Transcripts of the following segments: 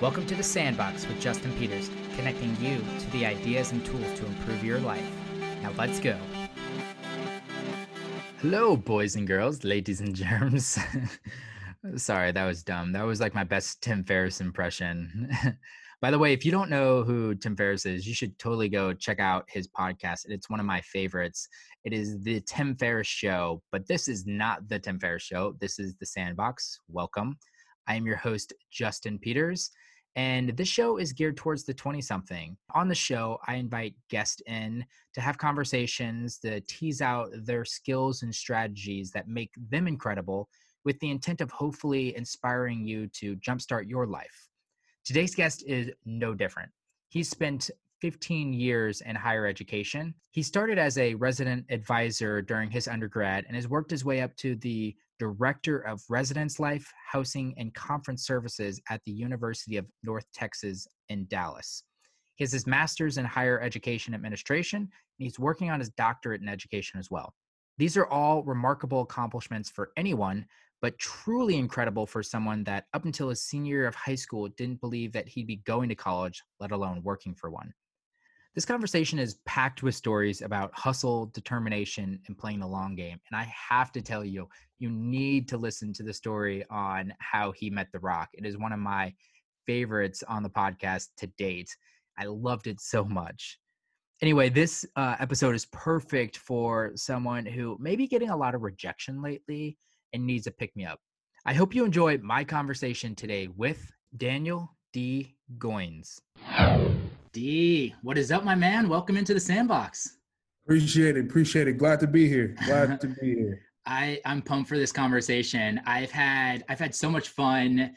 Welcome to the Sandbox with Justin Peters, connecting you to the ideas and tools to improve your life. Now let's go. Hello, boys and girls, ladies and germs. Sorry, that was dumb. That was like my best Tim Ferriss impression. By the way, if you don't know who Tim Ferriss is, you should totally go check out his podcast. It's one of my favorites. It is the Tim Ferriss Show, but this is not the Tim Ferriss Show. This is the Sandbox. Welcome. I am your host, Justin Peters, and this show is geared towards the 20 something. On the show, I invite guests in to have conversations to tease out their skills and strategies that make them incredible with the intent of hopefully inspiring you to jumpstart your life. Today's guest is no different. He spent 15 years in higher education. He started as a resident advisor during his undergrad and has worked his way up to the director of residence life, housing, and conference services at the University of North Texas in Dallas. He has his master's in higher education administration, and he's working on his doctorate in education as well. These are all remarkable accomplishments for anyone but truly incredible for someone that up until his senior year of high school didn't believe that he'd be going to college, let alone working for one. This conversation is packed with stories about hustle, determination, and playing the long game. And I have to tell you, you need to listen to the story on how he met The Rock. It is one of my favorites on the podcast to date. I loved it so much. Anyway, this uh, episode is perfect for someone who may be getting a lot of rejection lately and needs a pick me up. I hope you enjoy my conversation today with Daniel Dee. Goines. Dee, what is up, my man? Welcome into the sandbox. Appreciate it. Appreciate it. Glad to be here. Glad to be here. I, I'm pumped for this conversation. I've had I've had so much fun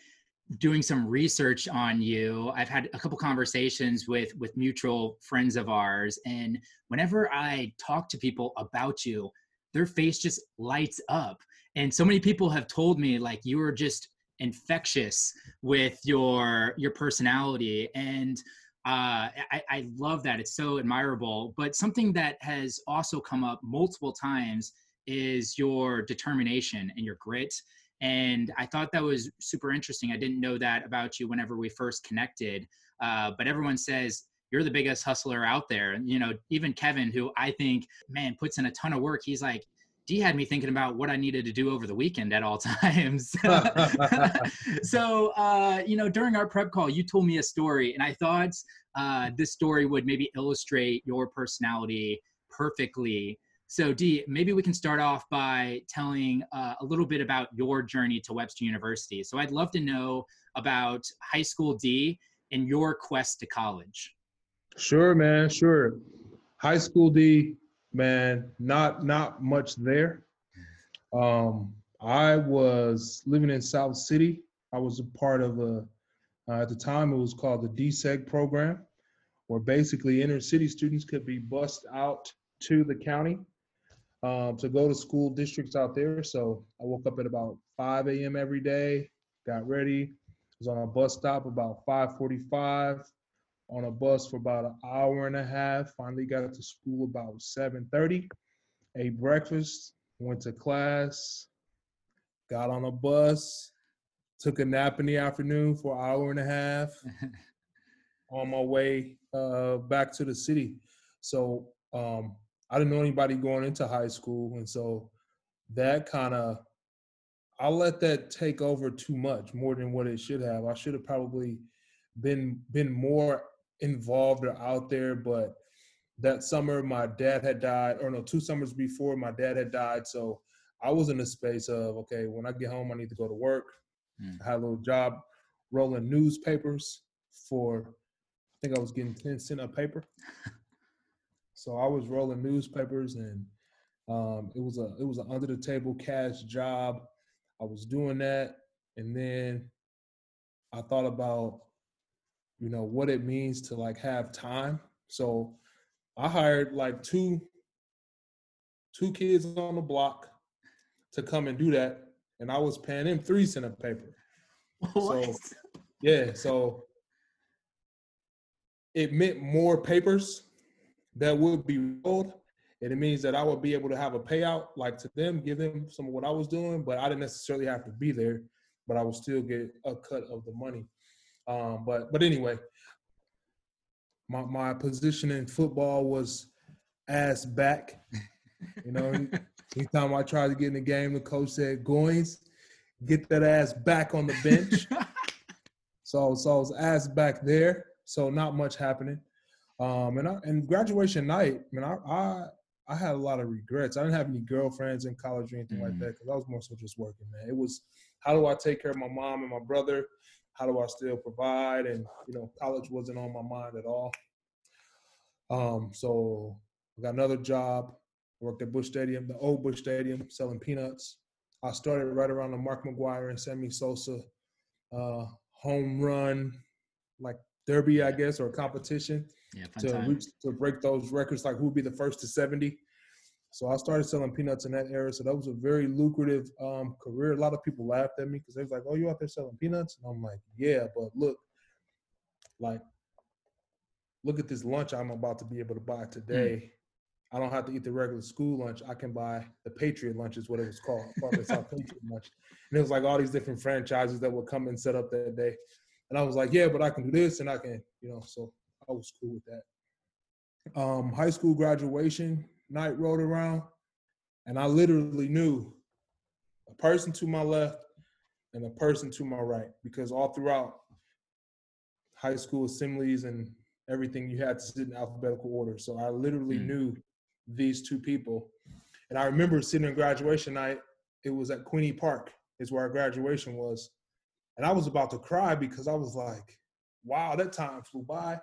doing some research on you. I've had a couple conversations with with mutual friends of ours, and whenever I talk to people about you, their face just lights up and so many people have told me like you are just infectious with your your personality and uh, I, I love that it's so admirable but something that has also come up multiple times is your determination and your grit and i thought that was super interesting i didn't know that about you whenever we first connected uh, but everyone says you're the biggest hustler out there and you know even kevin who i think man puts in a ton of work he's like Dee had me thinking about what I needed to do over the weekend at all times. so, uh, you know, during our prep call, you told me a story, and I thought uh, this story would maybe illustrate your personality perfectly. So, Dee, maybe we can start off by telling uh, a little bit about your journey to Webster University. So, I'd love to know about high school Dee and your quest to college. Sure, man. Sure. High school Dee, man, not not much there. Um, I was living in South City. I was a part of a uh, at the time it was called the DSEG program, where basically inner city students could be bused out to the county um, to go to school districts out there. So I woke up at about 5 a.m. every day, got ready, was on a bus stop about 5:45 on a bus for about an hour and a half. Finally got to school about 7:30. Ate breakfast, went to class, got on a bus, took a nap in the afternoon for an hour and a half. on my way uh, back to the city. So um, I didn't know anybody going into high school, and so that kind of I let that take over too much, more than what it should have. I should have probably been been more involved or out there, but that summer my dad had died, or no, two summers before my dad had died. So I was in the space of okay, when I get home, I need to go to work. Mm. I had a little job rolling newspapers for I think I was getting 10 cent a paper. so I was rolling newspapers and um, it was a it was an under the table cash job. I was doing that and then I thought about you know what it means to like have time. So i hired like two two kids on the block to come and do that and i was paying them three cent a paper. What? so yeah so it meant more papers that would be rolled and it means that i would be able to have a payout like to them give them some of what i was doing but i didn't necessarily have to be there but i would still get a cut of the money Um, but but anyway, my my position in football was ass back. You know, anytime I tried to get in the game, the coach said, "Goines, get that ass back on the bench." so so I was ass back there. So not much happening. Um, and I, and graduation night, I mean, I, I I had a lot of regrets. I didn't have any girlfriends in college or anything mm like that because I was more so just working, man. It was how do I take care of my mom and my brother? How do I still provide? And you know, college wasn't on my mind at all. Um, so I got another job. I worked at Busch Stadium, the old Busch Stadium, selling peanuts. I started right around the Mark McGwire and Sammy Sosa uh, home run, like derby, I guess, or competition yeah, to reach, to break those records, like who would be the first to 70. So I started selling peanuts in that era. So that was a very lucrative um, career. A lot of people laughed at me because they was like, "Oh, you out there selling peanuts?" And I'm like, "Yeah, but look, like, look at this lunch I'm about to be able to buy today. Mm. I don't have to eat the regular school lunch. I can buy the Patriot lunch, is what it was called, Patriot lunch. And it was like all these different franchises that would come and set up that day. And I was like, yeah, but I can do this and I can, you know, so I was cool with that. Um, high school graduation night rolled around, and I literally knew a person to my left and a person to my right because all throughout high school assemblies and everything, you had to sit in alphabetical order. So I literally mm. knew these two people. And I remember sitting in graduation night, it was at Queeny Park, is where our graduation was. And I was about to cry because I was like, wow, that time flew by.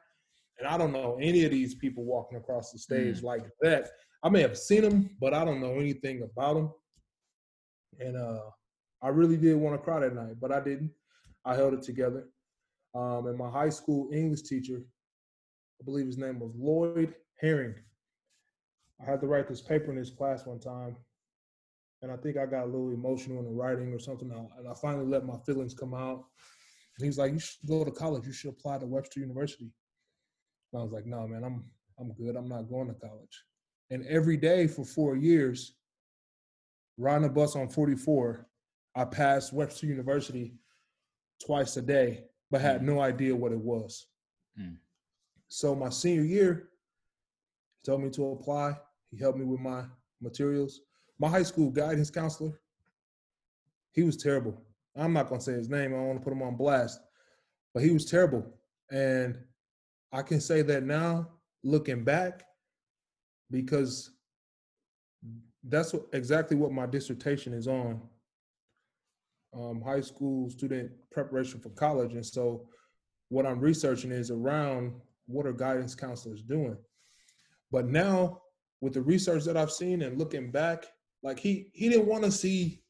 And I don't know any of these people walking across the stage mm. like that. I may have seen them, but I don't know anything about them. And uh, I really did want to cry that night, but I didn't. I held it together. Um, and my high school English teacher, I believe his name was Lloyd Herring. I had to write this paper in his class one time, and I think I got a little emotional in the writing or something. And I finally let my feelings come out. And he's like, "You should go to college. You should apply to Webster University." And I was like, "No, man, I'm I'm good. I'm not going to college." And every day for four years, riding a bus on 44, I passed Webster University twice a day, but had mm. no idea what it was. Mm. So my senior year, he told me to apply. He helped me with my materials. My high school guidance counselor, he was terrible. I'm not gonna say his name. I don't want to put him on blast, but he was terrible. And I can say that now, looking back, because that's what, exactly what my dissertation is on. Um, high school student preparation for college and so what i'm researching is around what are guidance counselors doing. But now with the research that i've seen and looking back like he he didn't want to see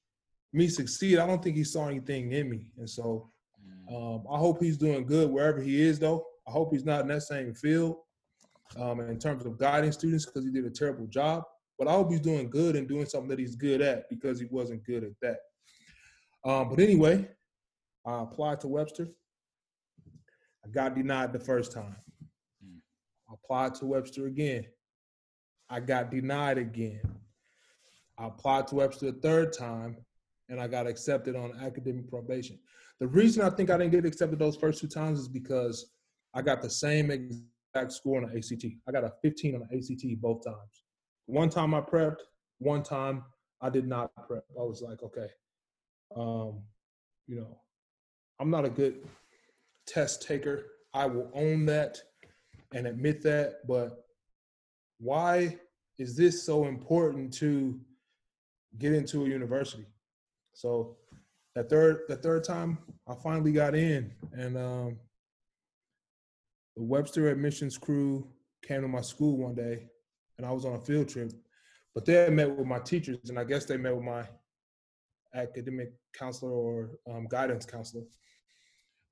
me succeed. I don't think he saw anything in me. And so mm. um, i hope he's doing good wherever he is though i hope he's not in that same field um, in terms of guiding students because he did a terrible job. But I hope he's doing good and doing something that he's good at because he wasn't good at that. Um, but anyway, I applied to Webster. I got denied the first time. I applied to Webster again. I got denied again. I applied to Webster a third time and I got accepted on academic probation. The reason I think I didn't get accepted those first two times is because I got the same exact score on the ACT. I got a 15 on the ACT both times. One time I prepped, one time I did not prep. I was like, okay, um, you know, I'm not a good test taker. I will own that and admit that, but why is this so important to get into a university? So that third the third time I finally got in and um, the Webster admissions crew came to my school one day, and I was on a field trip. But they had met with my teachers, and I guess they met with my academic counselor or um, guidance counselor.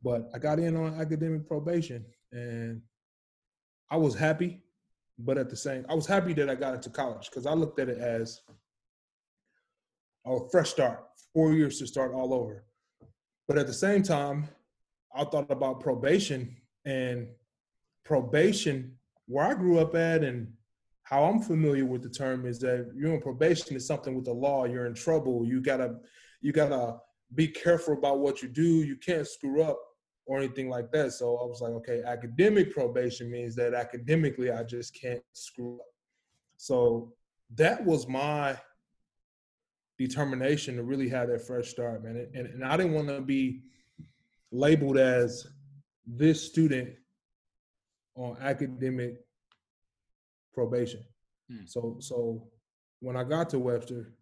But I got in on academic probation, and I was happy. But at the same, I was happy that I got into college because I looked at it as a fresh start, four years to start all over. But at the same time, I thought about probation and probation, where I grew up at and how I'm familiar with the term is that you're on probation is something with the law. You're in trouble. You gotta you gotta be careful about what you do. You can't screw up. or anything like that. So I was like, okay, academic probation means that academically I just can't screw up. So that was my determination to really have that fresh start, man. And, and I didn't want to be labeled as this student on academic probation. Hmm. So so when I got to Webster,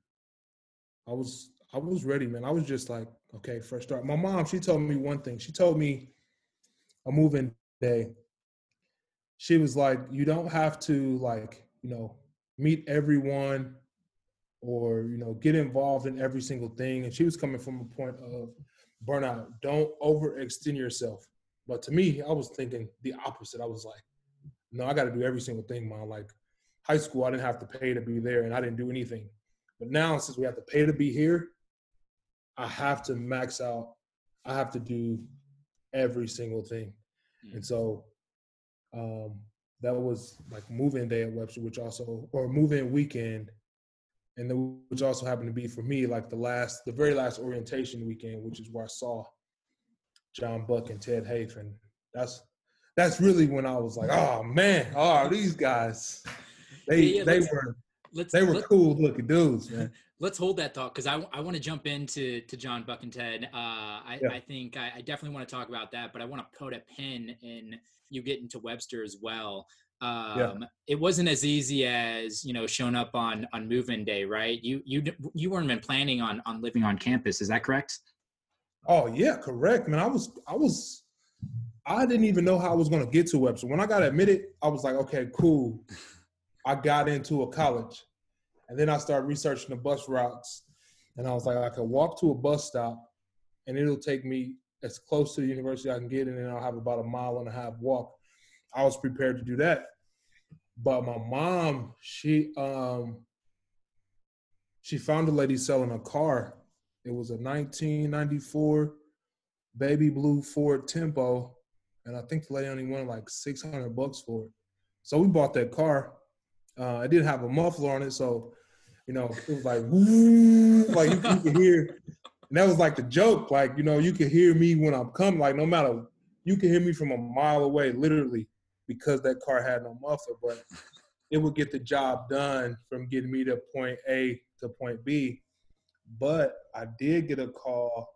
I was I was ready, man. I was just like, okay, fresh start. My mom, she told me one thing. She told me a moving day. She was like, you don't have to like, you know, meet everyone or, you know, get involved in every single thing. And she was coming from a point of burnout. Don't overextend yourself. But to me, I was thinking the opposite. I was like, no, I got to do every single thing, man. Like high school, I didn't have to pay to be there and I didn't do anything. But now, since we have to pay to be here, I have to max out. I have to do every single thing. Mm-hmm. And so um, that was like move-in day at Webster, which also, or move-in weekend, and then which also happened to be for me like the last, the very last orientation weekend, which is where I saw John Buck and Ted and that's that's really when I was like, oh man, oh these guys, they yeah, yeah, they were let's, they were cool looking dudes, man. Let's hold that thought because I, I want to jump into to John Buck and Ted. Uh, I, yeah. I think I, I, definitely want to talk about that, but I want to put a pin in you get into Webster as well. Um, yeah. It wasn't as easy as you know showing up on on move-in day, right? You you you weren't even planning on on living on campus. Is that correct? Oh yeah, correct, man. I was I was I didn't even know how I was to get to Webster. When I got admitted, I was like, okay, cool. I got into a college. And then I started researching the bus routes. And I was like, I can walk to a bus stop and it'll take me as close to the university I can get, and then I'll have about a mile and a half walk. I was prepared to do that. But my mom, she um she found a lady selling a car. It was a 1994 baby blue Ford Tempo, and I think the lady only wanted like 600 bucks for it. So we bought that car. Uh, it didn't have a muffler on it, so you know it was like like you, you could hear. And that was like the joke, like you know you could hear me when I'm coming, like no matter you can hear me from a mile away, literally, because that car had no muffler. But it would get the job done from getting me to point A to point B. But I did get a call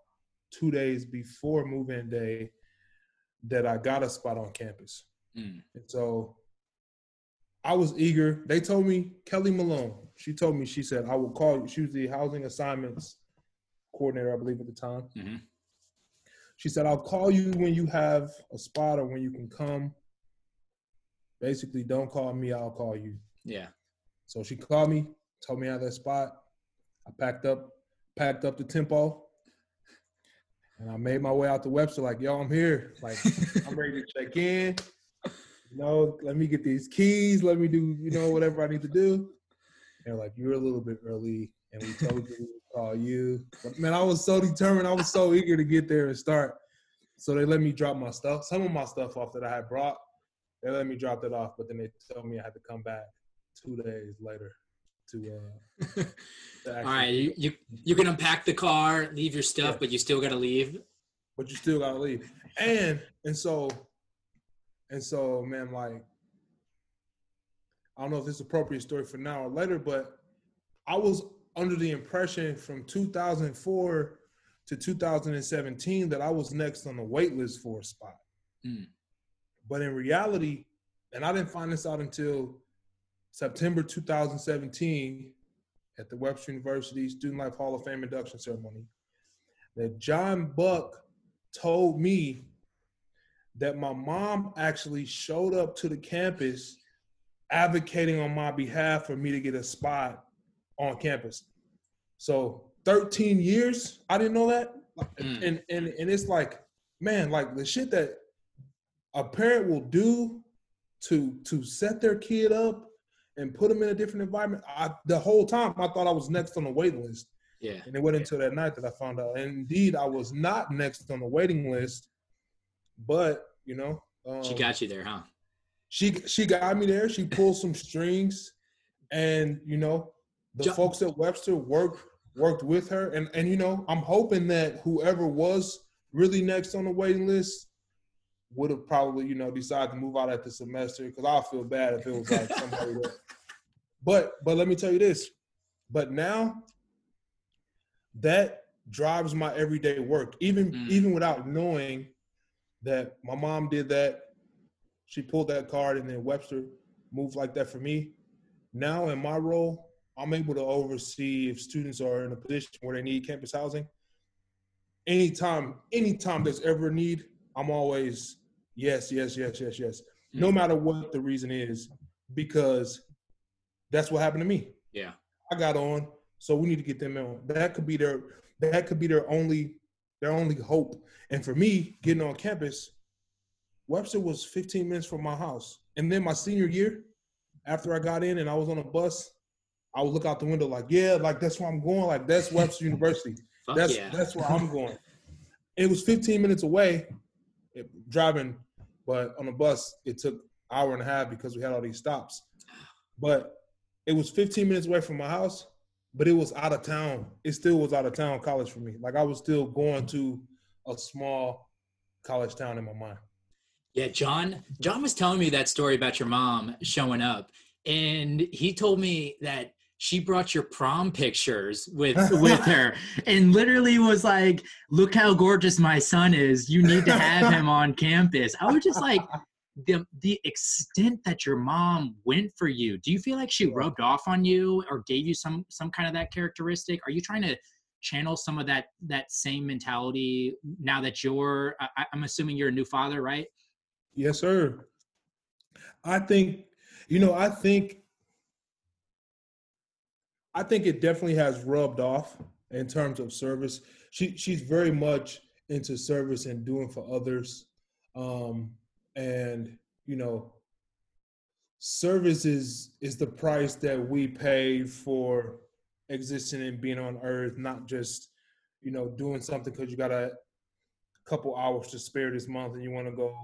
two days before move-in day that I got a spot on campus. Mm. And so I was eager. They told me Kelly Malone. She told me she said I will call you. She was the housing assignments coordinator, I believe, at the time. Mm-hmm. She said I'll call you when you have a spot or when you can come. Basically, don't call me. I'll call you. Yeah. So she called me, told me I had that spot. I packed up, packed up the tempo, and I made my way out to Webster like, yo, I'm here. Like, I'm ready to check in. You know, let me get these keys. Let me do, you know, whatever I need to do. They're like, you're a little bit early, and we told you to call you. But man, I was so determined. I was so eager to get there and start. So they let me drop my stuff, some of my stuff off that I had brought. They let me drop that off, but then they told me I had to come back two days later to uh to all right you, you you can unpack the car leave your stuff yeah. but you still got to leave but you still got to leave and and so and so man like i don't know if this is appropriate story for now or later but i was under the impression from 2004 to 2017 that i was next on the wait list for a spot mm. but in reality and i didn't find this out until September 2017 at the Webster University Student Life Hall of Fame induction ceremony that John Buck told me that my mom actually showed up to the campus advocating on my behalf for me to get a spot on campus. So 13 years, I didn't know that. Mm. And and and it's like, man, like the shit that a parent will do to to set their kid up and put them in a different environment. I, the whole time I thought I was next on the waiting list. Yeah. And it wasn't until that night that I found out. And indeed, I was not next on the waiting list, but you know, um, she got you there, huh? She she got me there. She pulled some strings, and you know, the folks at Webster worked worked with her, and and you know, I'm hoping that whoever was really next on the waiting list would have probably, you know, decided to move out at the semester because I'll feel bad if it was like somebody that. But but let me tell you this. But now that drives my everyday work, even mm. even without knowing that my mom did that. She pulled that card, and then Webster moved like that for me. Now in my role, I'm able to oversee if students are in a position where they need campus housing. Anytime, anytime there's ever a need, I'm always yes, yes, yes, yes, yes. Mm-hmm. No matter what the reason is, because that's what happened to me. Yeah. I got on, so we need to get them on. That could be their that could be their only their only hope. And for me, getting on campus, Webster was 15 minutes from my house. And then my senior year, after I got in and I was on a bus, I would look out the window like, yeah, like that's where I'm going. Like that's Webster University. that's yeah. that's where I'm going. It was 15 minutes away, driving, but on the bus it took hour and a half because we had all these stops. But it was 15 minutes away from my house, but it was out of town. It still was out of town college for me. Like I was still going to a small college town in my mind. Yeah, John. John was telling me that story about your mom showing up, and he told me that she brought your prom pictures with with her and literally was like look how gorgeous my son is. You need to have him on campus. I was just like the the extent that your mom went for you do you feel like she rubbed off on you or gave you some some kind of that characteristic? Are you trying to channel some of that that same mentality now that you're I, i'm assuming you're a new father right? Yes sir. I think you know i think I think it definitely has rubbed off in terms of service. She she's very much into service and doing for others, um, and you know, service is is the price that we pay for existing and being on Earth, not just you know doing something because you got a couple hours to spare this month and you want to go,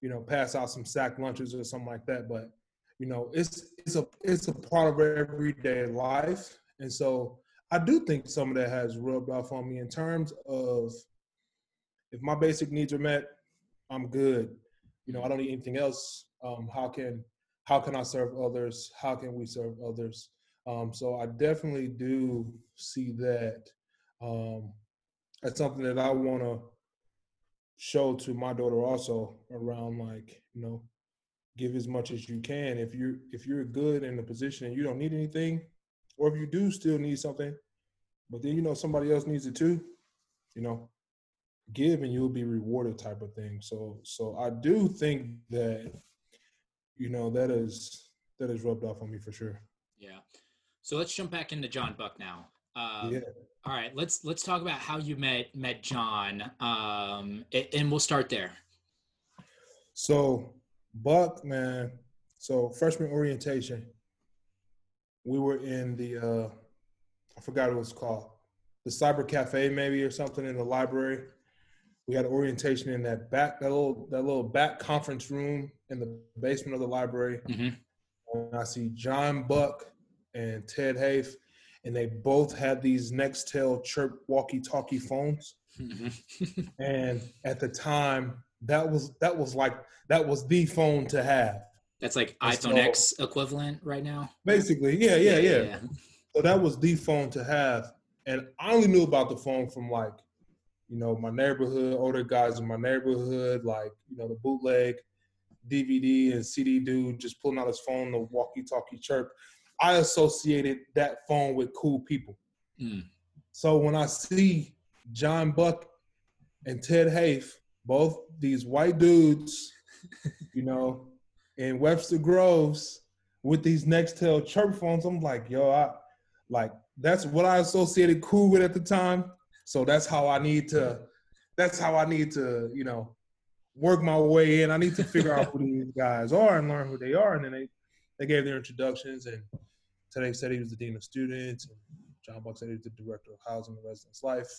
you know, pass out some sack lunches or something like that, but you know, it's it's a it's a part of everyday life, and so I do think some of that has rubbed off on me in terms of if my basic needs are met, I'm good. You know, I don't need anything else. Um, how can how can I serve others? How can we serve others? Um, so I definitely do see that um, as something that I want to show to my daughter also around like you know give as much as you can. If you're if you're good in the position and you don't need anything, or if you do still need something, but then you know somebody else needs it too, you know, give and you'll be rewarded type of thing. So so I do think that you know that is that is rubbed off on me for sure. Yeah. So let's jump back into John Buck now. Um, yeah. All right, let's let's talk about how you met met John, um, and we'll start there. So Buck, man. So freshman orientation, we were in the uh I forgot what it was called. The cyber cafe maybe or something in the library. We had orientation in that back that little that little back conference room in the basement of the library. Mm-hmm. And I see John Buck and Ted Hafe, and they both had these Nextel chirp walkie-talkie phones. Mm-hmm. and at the time, that was that was like that was the phone to have. That's like iPhone so, X equivalent right now. Basically, yeah, yeah, yeah, yeah. So that was the phone to have, and I only knew about the phone from like, you know, my neighborhood, older guys in my neighborhood, like you know the bootleg DVD and CD dude just pulling out his phone, the walkie-talkie chirp. I associated that phone with cool people. Mm. So when I see John Buck and Ted Hafe both these white dudes, you know, in Webster Groves with these Nextel chirp phones. I'm like, yo, I like that's what I associated cool with at the time. So that's how I need to that's how I need to, you know, work my way in. I need to figure out who these guys are and learn who they are. And then they they gave their introductions and today said he was the dean of students and John Buck said he was the director of housing and residence life.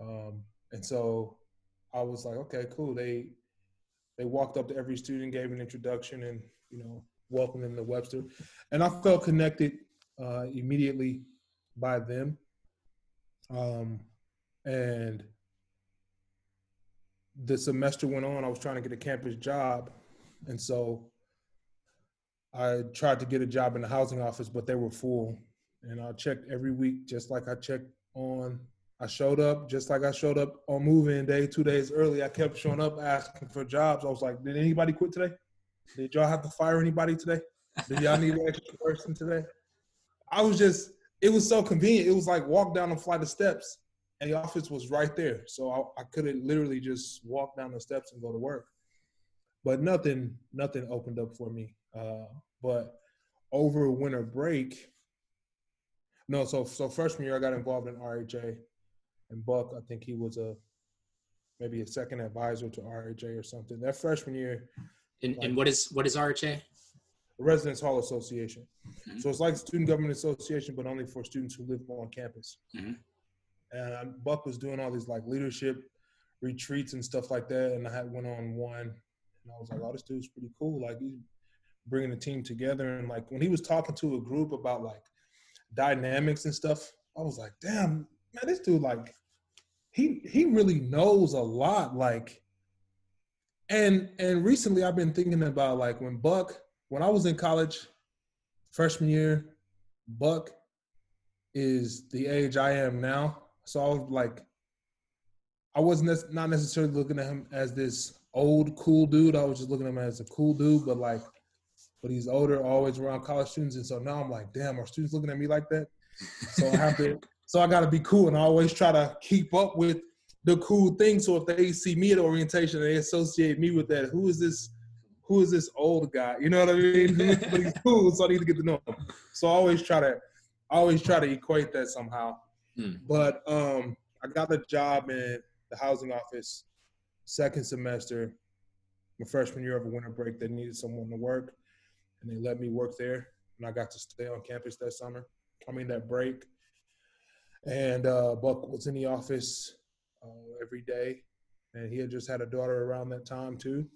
Um, and so I was like, okay, cool. They they walked up to every student, gave an introduction, and you know, welcomed them to Webster, and I felt connected uh, immediately by them. Um, and the semester went on, I was trying to get a campus job, and so I tried to get a job in the housing office, but they were full. And I checked every week, just like I checked on. I showed up just like I showed up on move-in day two days early. I kept showing up asking for jobs. I was like, "Did anybody quit today? Did y'all have to fire anybody today? Did y'all need an extra person today?" I was just, it was so convenient. It was like walk down a flight of steps, and the office was right there. So I, I could have literally just walk down the steps and go to work. But nothing, nothing opened up for me. Uh, but over winter break, no, so so freshman year I got involved in RHA, and Buck, I think he was a maybe a second advisor to RHA or something. That freshman year. And, like, and what is what is RHA? Residence Hall Association. Mm-hmm. So it's like Student Government Association, but only for students who live on campus. Mm-hmm. And Buck was doing all these like leadership retreats and stuff like that, and I had went on one, and I was like, "Oh, this dude's pretty cool. Like he's bringing the team together." And like when he was talking to a group about like dynamics and stuff, I was like, "Damn, man, this dude like he he really knows a lot." Like, and and recently I've been thinking about like when Buck when I was in college, freshman year, Buck is the age I am now. So I was like, I wasn't not necessarily looking at him as this old cool dude. I was just looking at him as a cool dude, but like, but he's older, always around college students, and so now I'm like, damn, are students looking at me like that? So I have to, so I got to be cool, and I always try to keep up with the cool thing. So if they see me at orientation, they associate me with that. Who is this? who is this old guy? You know what I mean? but he's cool, so I need to get to know him. So I always try to, I always try to equate that somehow. Hmm. But um, I got a job in the housing office second semester, my freshman year of a winter break. They needed someone to work, and they let me work there, and I got to stay on campus that summer. I mean that break, and uh, Buck was in the office uh, every day, and he had just had a daughter around that time too.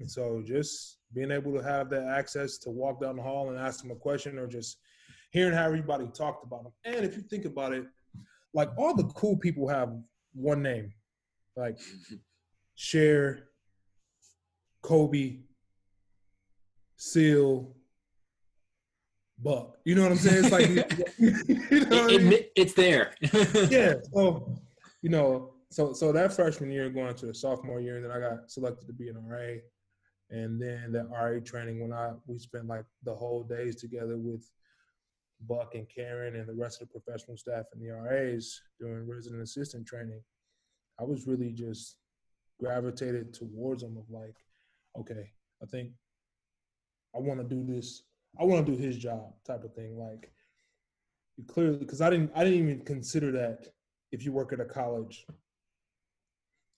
And so just being able to have that access to walk down the hall and ask them a question or just hearing how everybody talked about them. And if you think about it, like all the cool people have one name, like Cher, Kobe, Seal, Buck. You know what I'm saying? It's like you know it, I mean? it's there. yeah. So you know, so so that freshman year going to the sophomore year, and then I got selected to be an RA. And then the RA training when I we spent like the whole days together with Buck and Karen and the rest of the professional staff and the RAs doing resident assistant training. I was really just gravitated towards them of like, okay, I think I want to do this. I want to do his job type of thing. Like clearly, because I didn't, I didn't even consider that if you work at a college,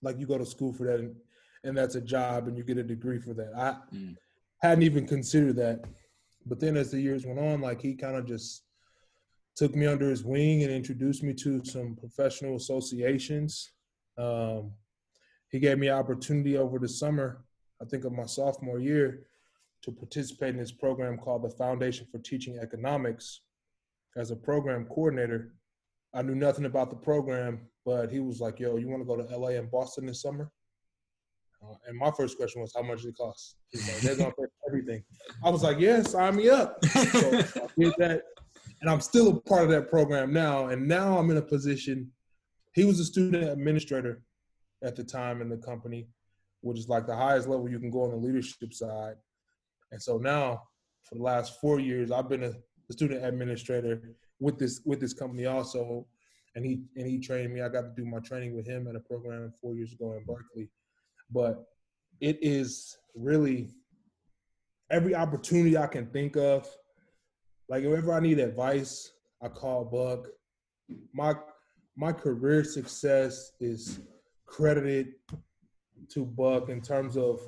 like you go to school for that and that's a job and you get a degree for that. I mm. hadn't even considered that. But then as the years went on, like he kind of just took me under his wing and introduced me to some professional associations. Um, he gave me opportunity over the summer, I think of my sophomore year, to participate in this program called the Foundation for Teaching Economics as a program coordinator. I knew nothing about the program, but he was like, "Yo, you want to go to LA and Boston this summer?" Uh, and my first question was, how much it cost? Like, They're gonna pay everything. I was like, yeah, sign me up. So I did that, and I'm still a part of that program now. And now I'm in a position. He was a student administrator at the time in the company, which is like the highest level you can go on the leadership side. And so now, for the last four years, I've been a, a student administrator with this with this company also, and he and he trained me. I got to do my training with him at a program four years ago in Berkeley but it is really every opportunity I can think of. Like if I need advice, I call Buck. My my career success is credited to Buck in terms of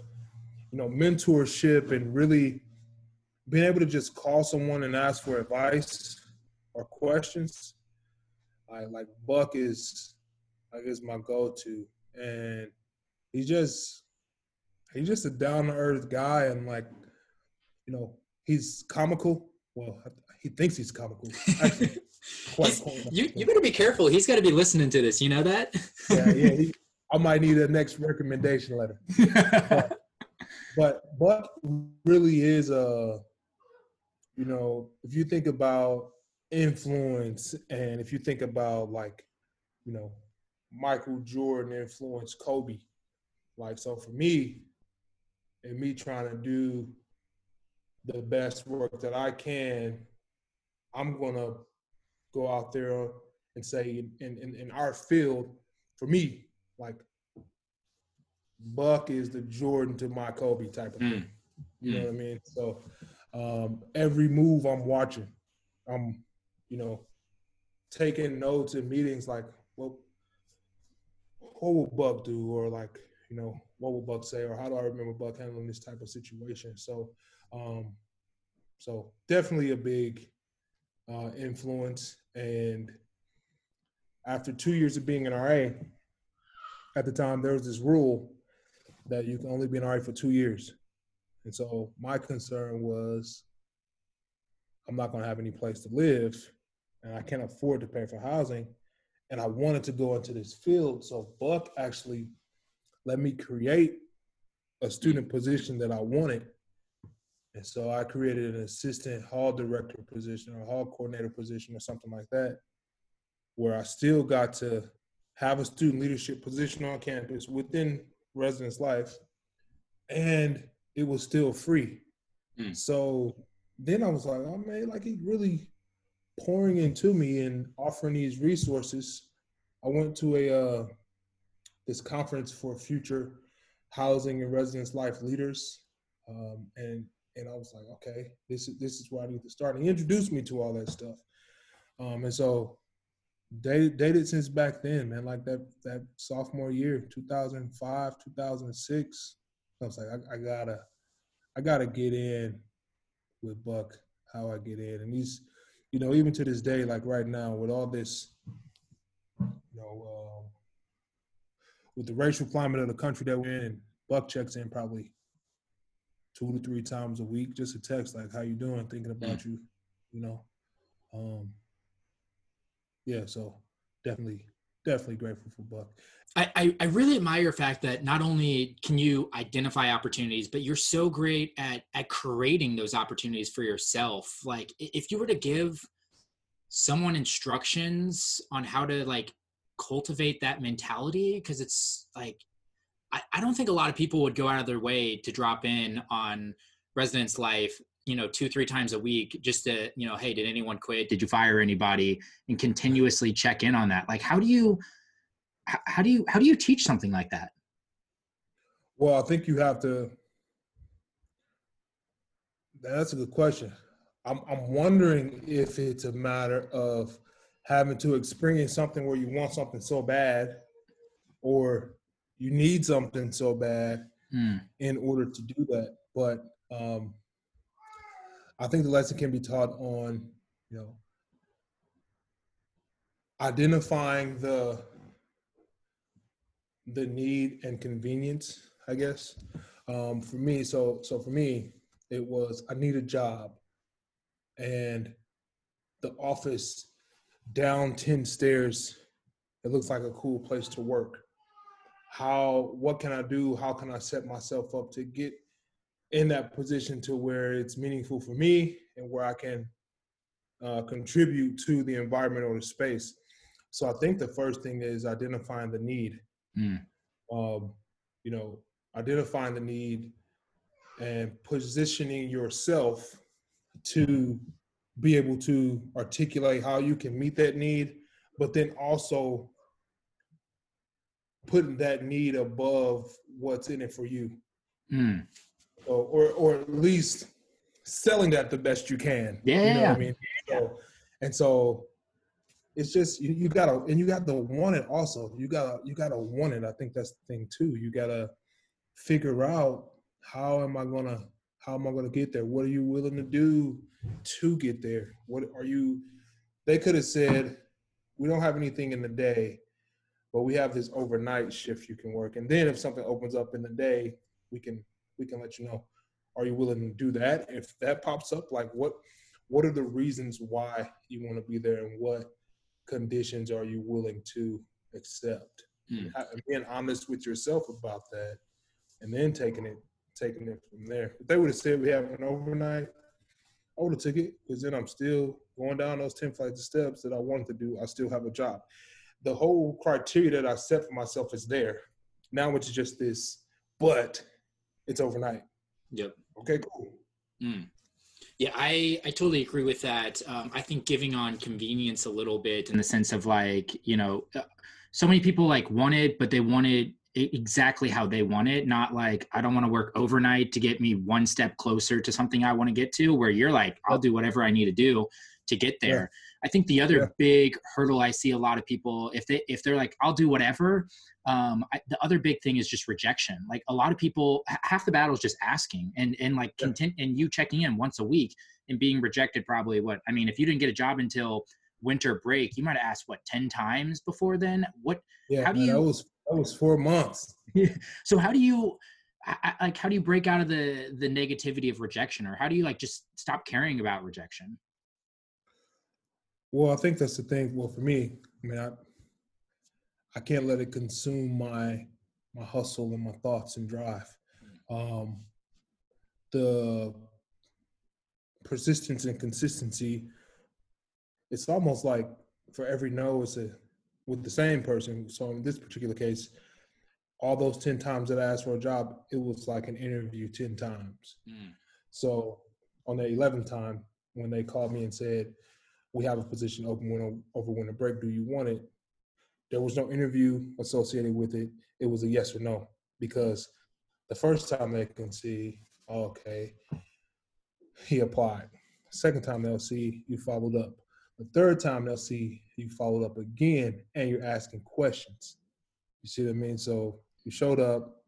you know mentorship and really being able to just call someone and ask for advice or questions. I like Buck is I guess my go-to and he's just he's just a down to earth guy, and like you know he's comical. Well, he thinks he's comical. Actually, you you better be careful. He's got to be listening to this. You know that? yeah, yeah. He, I might need a next recommendation letter. but, but Buck really is a, you know, if you think about influence and if you think about like, you know, Michael Jordan influenced Kobe, like so for me, and me trying to do the best work that I can, I'm gonna go out there and say in, in, in our field, for me, like Buck is the Jordan to my Kobe type of thing. Mm. You know mm. what I mean? So um, every move I'm watching, I'm, you know, taking notes in meetings like, well, what will Buck do? Or like, you know, what will Buck say? Or how do I remember Buck handling this type of situation? So, um, so definitely a big uh, influence. And after two years of being an RA, at the time there was this rule that you can only be an RA for two years. And so my concern was I'm not going to have any place to live and I can't afford to pay for housing. And I wanted to go into this field. So Buck actually let me create a student position that I wanted. And so I created an assistant hall director position or hall coordinator position or something like that, where I still got to have a student leadership position on campus within residence life, and it was still free. Mm. So then I was like, oh man, like he really pouring into me and offering these resources. I went to a uh, this conference for future housing and residence life leaders, um, and and I was like, okay, this is this is where I need to start. And he introduced me to all that stuff, um, and so dated dated since back then, man. Like that that sophomore year, 2005, 2006. I was like, I, I gotta, I gotta get in with Buck. How I get in, and he's, you know, even to this day, like right now, with all this, you know, um, with the racial climate of the country that we're in, Buck checks in probably two to three times a week, just a text like, "How you doing? Thinking about mm. you," you know. Um, yeah, so definitely, definitely grateful for Buck. I, I, I really admire the fact that not only can you identify opportunities, but you're so great at at creating those opportunities for yourself. Like if you were to give someone instructions on how to like cultivate that mentality, because it's like I, I don't think a lot of people would go out of their way to drop in on residence life you know two three times a week just to you know hey did anyone quit? Did you fire anybody? And continuously check in on that. Like how do you how do you how do you teach something like that? Well i think you have to that's a good question. I'm, I'm wondering if it's a matter of having to experience something where you want something so bad or you need something so bad mm. in order to do that. But um, I think the lesson can be taught on, you know, identifying the the need and convenience, I guess. Um, for me, so so for me, it was I need a job, and the office down ten stairs. It looks like a cool place to work. How? What can I do? How can I set myself up to get in that position to where it's meaningful for me and where I can uh, contribute to the environment or the space. So I think the first thing is identifying the need. Mm. Um, you know, identifying the need and positioning yourself to be able to articulate how you can meet that need, but then also putting that need above what's in it for you. Mm or or at least selling that the best you can. Yeah, you know what I mean. So, and so it's just you, you gotta and you got to want it also. You gotta you gotta want it. I think that's the thing too. You gotta figure out how am I gonna how am I gonna get there? What are you willing to do to get there? What are you? They could have said, we don't have anything in the day, but we have this overnight shift you can work. And then if something opens up in the day, we can we can let you know. Are you willing to do that? If that pops up, like what what are the reasons why you want to be there and what conditions are you willing to accept? mm. being honest with yourself about that, and then taking it taking it from there. If they would have said we have an overnight, I would have took it because then I'm still going down those ten flights of steps that I wanted to do. I still have a job. The whole criteria that I set for myself is there. Now it's just this, but it's overnight. Yep. Okay, cool. Mm. Yeah, I, I totally agree with that. Um, I think giving on convenience a little bit in the sense of like, you know, uh, so many people like want it, but they want it exactly how they want it, not like, I don't want to work overnight to get me one step closer to something I want to get to, where you're like, I'll do whatever I need to do to get there. Yeah. I think the other yeah. big hurdle I see a lot of people, if they if they're like, I'll do whatever, um, I, the other big thing is just rejection. Like a lot of people, half the battle is just asking and and like yeah. content and you checking in once a week and being rejected. Probably what I mean. If you didn't get a job until winter break, you might have asked what ten times before then. What? Yeah, how do man, you? That was that was four months. so how do you? like how do you break out of the the negativity of rejection or how do you like just stop caring about rejection well i think that's the thing well for me i mean i I can't let it consume my my hustle and my thoughts and drive. Um, the persistence and consistency, it's almost like for every no, it's a with the same person. So in this particular case, all those 10 times that I asked for a job, it was like an interview 10 times. Mm. So on the 11th time, when they called me and said, we have a position open over winter break, do you want it? There was no interview associated with it. It was a yes or no because the first time they can see, okay, he applied. Second time they'll see you followed up. The third time they'll see you followed up again and you're asking questions. You see what I mean? So you showed up,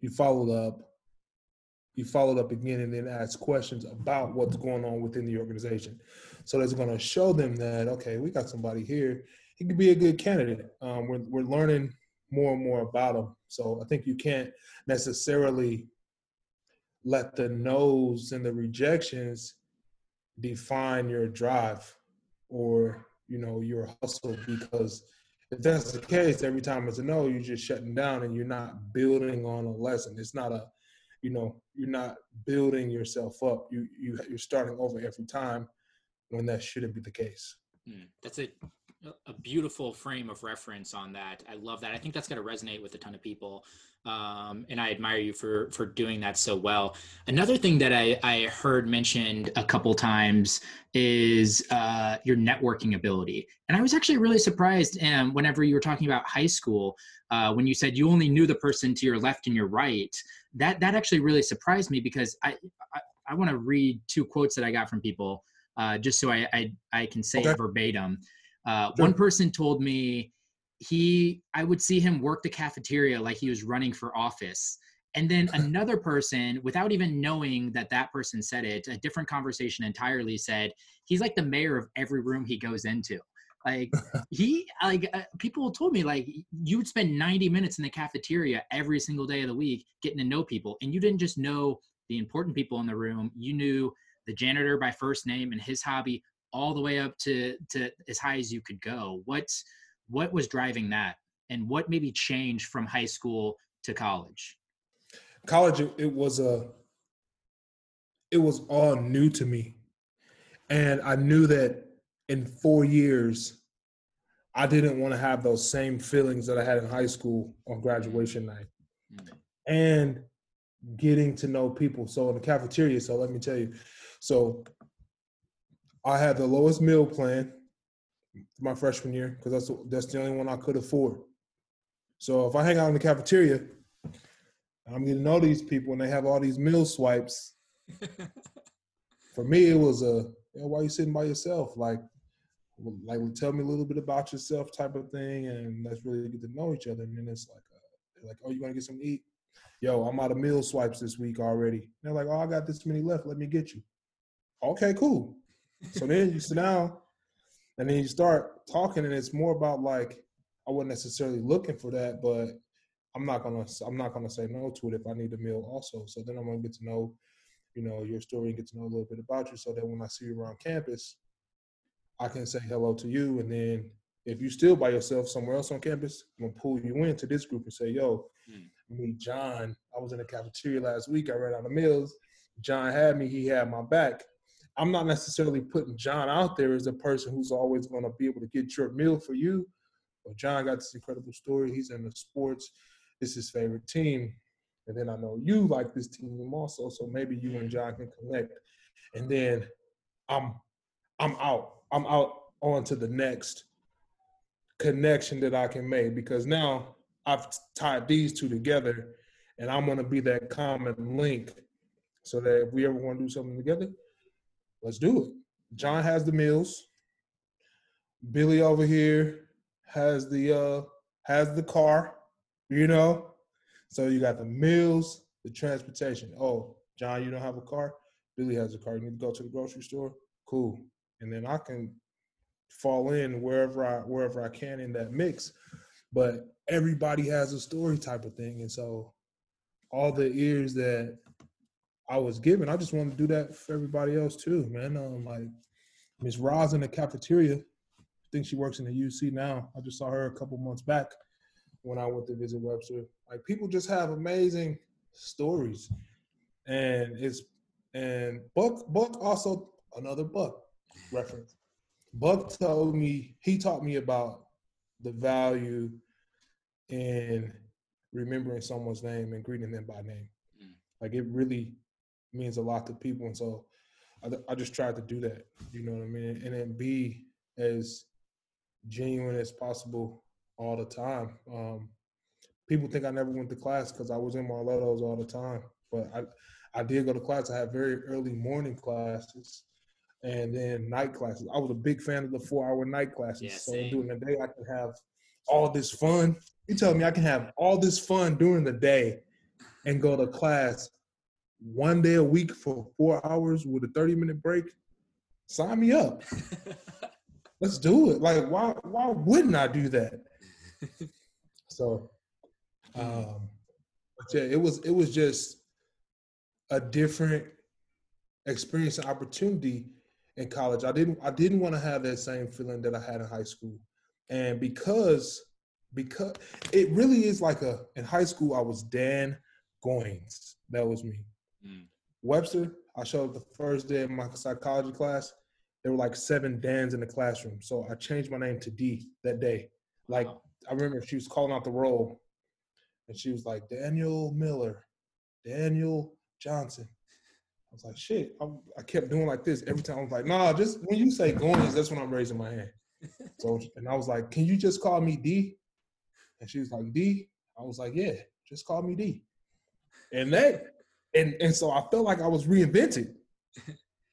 you followed up, you followed up again and then asked questions about what's going on within the organization. So that's going to show them that, okay, we got somebody here he could be a good candidate. Um, we're we're learning more and more about him. So I think you can't necessarily let the no's and the rejections define your drive or you know your hustle because if that's the case every time it's a no you're just shutting down and you're not building on a lesson it's not a you know you're not building yourself up you, you you're starting over every time when that shouldn't be the case mm, that's a a beautiful frame of reference on that. I love that. I think that's going to resonate with a ton of people. Um, and I admire you for for doing that so well. Another thing that I, I heard mentioned a couple times is uh, your networking ability. And I was actually really surprised um, whenever you were talking about high school uh, when you said you only knew the person to your left and your right. That that actually really surprised me because I I, I want to read two quotes that I got from people uh, just so I, I I can say okay. verbatim. Uh, sure. One person told me he, I would see him work the cafeteria like he was running for office. And then another person, without even knowing that that person said it, a different conversation entirely said, he's like the mayor of every room he goes into. Like he, like uh, people told me, like you would spend 90 minutes in the cafeteria every single day of the week getting to know people. And you didn't just know the important people in the room, you knew the janitor by first name and his hobby all the way up to to as high as you could go what's what was driving that and what maybe changed from high school to college college it was a it was all new to me and i knew that in four years i didn't want to have those same feelings that i had in high school on graduation night mm-hmm. and getting to know people so in the cafeteria so let me tell you so I had the lowest meal plan my freshman year because that's the, that's the only one I could afford. So if I hang out in the cafeteria, I'm getting to know these people and they have all these meal swipes. For me, it was a you know, why are you sitting by yourself? Like, like tell me a little bit about yourself type of thing, and let's really get to know each other. And then it's like, uh, like, oh, you want to get something to eat? Yo, I'm out of meal swipes this week already. And they're like, oh, I got this many left. Let me get you. Okay, cool. So then you sit down and then you start talking, and it's more about like I wasn't necessarily looking for that, but I'm not gonna I'm not gonna say no to it if I need a meal also. So then I'm gonna get to know, you know, your story and get to know a little bit about you, so that when I see you around campus, I can say hello to you, and then if you still by yourself somewhere else on campus, I'm gonna pull you into this group and say, "Yo, mm. meet John. I was in the cafeteria last week. I ran out of meals. John had me. He had my back. I'm not necessarily putting John out there as a person who's always going to be able to get your meal for you. But John got this incredible story. He's in the sports. It's his favorite team. And then I know you like this team also. So maybe you and John can connect. And then I'm I'm out. I'm out on to the next connection that I can make because now I've tied these two together and I'm gonna be that common link so that if we ever want to do something together, let's do it. John has the meals. Billy over here has the uh has the car, you know. So you got the meals, the transportation. Oh, John, you don't have a car? Billy has a car. You need to go to the grocery store? Cool. And then I can fall in wherever I wherever I can in that mix. But everybody has a story type of thing. And so all the ears that I was given. I just want to do that for everybody else too, man. Um, like Miss Roz in the cafeteria. I think she works in the UC now. I just saw her a couple months back when I went to visit Webster. Like people just have amazing stories, and it's and Buck Buck also another Buck reference. Buck told me he taught me about the value in remembering someone's name and greeting them by name. Mm. Like it really means a lot to people. And so I, I just tried to do that, you know what I mean? And then be as genuine as possible all the time. Um, people think I never went to class because I was in Marletto's all the time. But I, I did go to class. I had very early morning classes and then night classes. I was a big fan of the four hour night classes. Yeah, so during the day, I can have all this fun. You tell me I can have all this fun during the day and go to class one day a week for four hours with a 30 minute break, sign me up. Let's do it. Like, why why wouldn't I do that? so um but yeah, it was it was just a different experience and opportunity in college. I didn't I didn't want to have that same feeling that I had in high school. And because because it really is like a in high school I was Dan Goines. That was me. Mm. Webster, I showed up the first day of my psychology class. There were like seven Dans in the classroom. So I changed my name to Dee that day. Like wow. I remember she was calling out the roll and she was like, Daniel Miller, Daniel Johnson. I was like, shit. I, I kept doing like this every time. I was like, nah, just when you say Goines, that's when I'm raising my hand. So, and I was like, can you just call me Dee? And she was like, Dee? I was like, yeah, just call me Dee. And that and and so I felt like I was reinvented.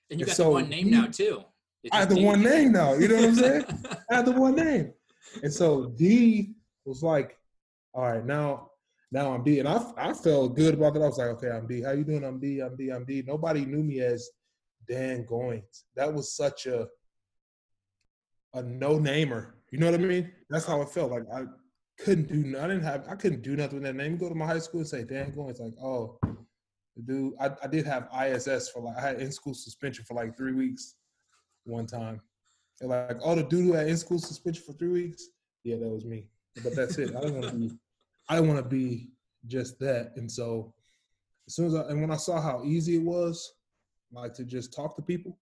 and you got so the one name now too. I had the one name now. You know what I'm saying? I had the one name, and so Dee was like, "All right, now, now I'm Dee," and I I felt good about that. I was like, "Okay, I'm Dee. How you doing? I'm Dee. I'm Dee. I'm Dee." Nobody knew me as Dan Goines. That was such a a no namer. You know what I mean? That's how it felt. Like I couldn't do. Didn't have. I couldn't do nothing with that name. Go to my high school and say Dan Goines. Like, oh, dude, I, I did have ISS for like I had in school suspension for like three weeks one time. And like, oh, the dude who had in school suspension for three weeks, yeah, that was me. But that's it. I don't want to. I want to be just that. And so, as soon as I and when I saw how easy it was, like to just talk to people,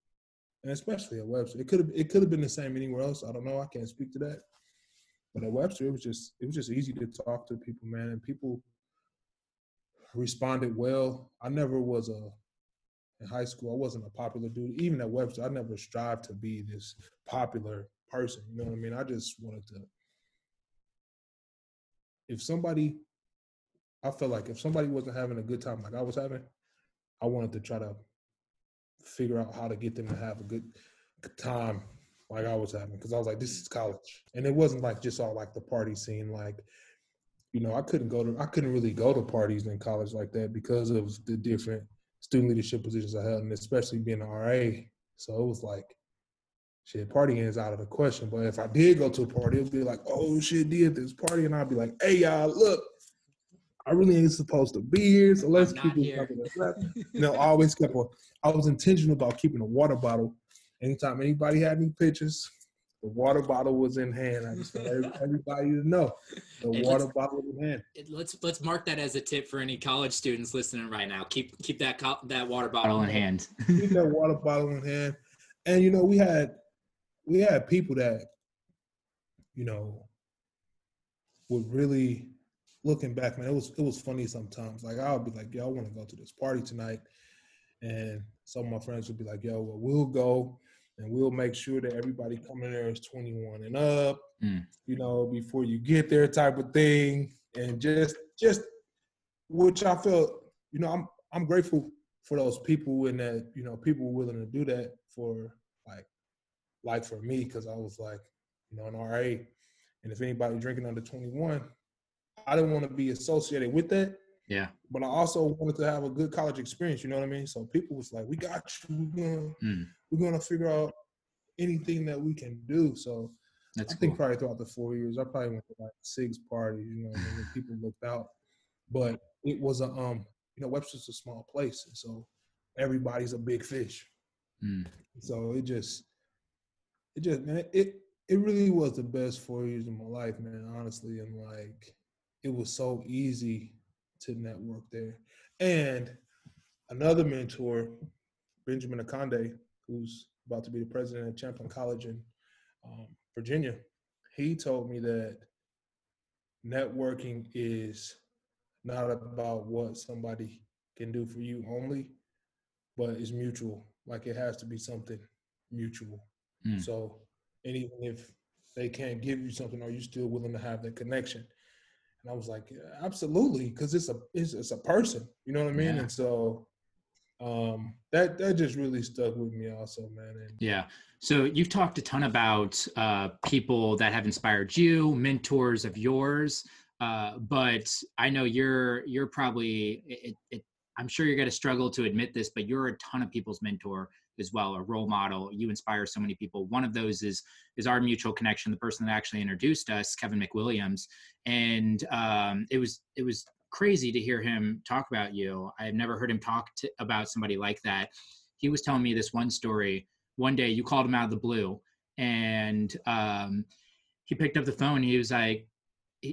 and especially at Webster, it could have it could have been the same anywhere else. I don't know. I can't speak to that. But at Webster, it was just it was just easy to talk to people, man. And people responded well. I never was a in high school. I wasn't a popular dude. Even at Webster, I never strived to be this popular person. You know what I mean? I just wanted to. If somebody, I felt like if somebody wasn't having a good time like I was having, I wanted to try to figure out how to get them to have a good time like I was having because I was like, this is college, and it wasn't like just all like the party scene, like you know, I couldn't go to, I couldn't really go to parties in college like that because of the different student leadership positions I held, and especially being an RA. So it was like, shit, partying is out of the question. But if I did go to a party, it'd be like, oh shit, did this party, and I'd be like, hey y'all, look, I really ain't supposed to be here, so let's keep it You know, I always kept on. I was intentional about keeping a water bottle. Anytime anybody had any pictures, the water bottle was in hand. I just want everybody to know the and water bottle in hand. Let's let's mark that as a tip for any college students listening right now. Keep keep that that water bottle in hand. keep that water bottle in hand. And you know, we had we had people that, you know, would really looking back, man, it was it was funny sometimes. Like I would be like, yo, I want to go to this party tonight. And some of my friends would be like, yo, well, we'll go and we'll make sure that everybody coming there is 21 and up, mm. you know, before you get there type of thing. And just just which I felt, you know, I'm I'm grateful for those people and that, you know, people willing to do that for like for me, because I was like, you know, an RA. And if anybody drinking under 21, I didn't want to be associated with that. Yeah. But I also wanted to have a good college experience, you know what I mean? So people was like, We got you. We're gonna, mm. we're gonna figure out anything that we can do. So That's I think probably throughout the four years, I probably went to like six parties, you know, when people looked out. But it was a um, you know, Webster's a small place, and so everybody's a big fish. Mm. So it just it just man, it it really was the best four years of my life, man, honestly. And like it was so easy to network there. And another mentor, Benjamin Akande, who's about to be the president of Champlain College in um, Virginia, he told me that networking is not about what somebody can do for you only, but it's mutual. Like it has to be something mutual. Mm. So, and even if they can't give you something, are you still willing to have that connection? And I was like, yeah, absolutely, because it's a it's, it's, a person, you know what I mean? Yeah. And so um, that that just really stuck with me, also, man. And, yeah. So you've talked a ton about uh, people that have inspired you, mentors of yours, uh, but I know you're you're probably it, it, I'm sure you're going to struggle to admit this, but you're a ton of people's mentor as well, a role model. You inspire so many people. One of those is is our mutual connection, the person that actually introduced us, Kevin McWilliams, and um, it was it was crazy to hear him talk about you. I had never heard him talk to, about somebody like that. He was telling me this one story. One day, you called him out of the blue, and um, he picked up the phone. he was like,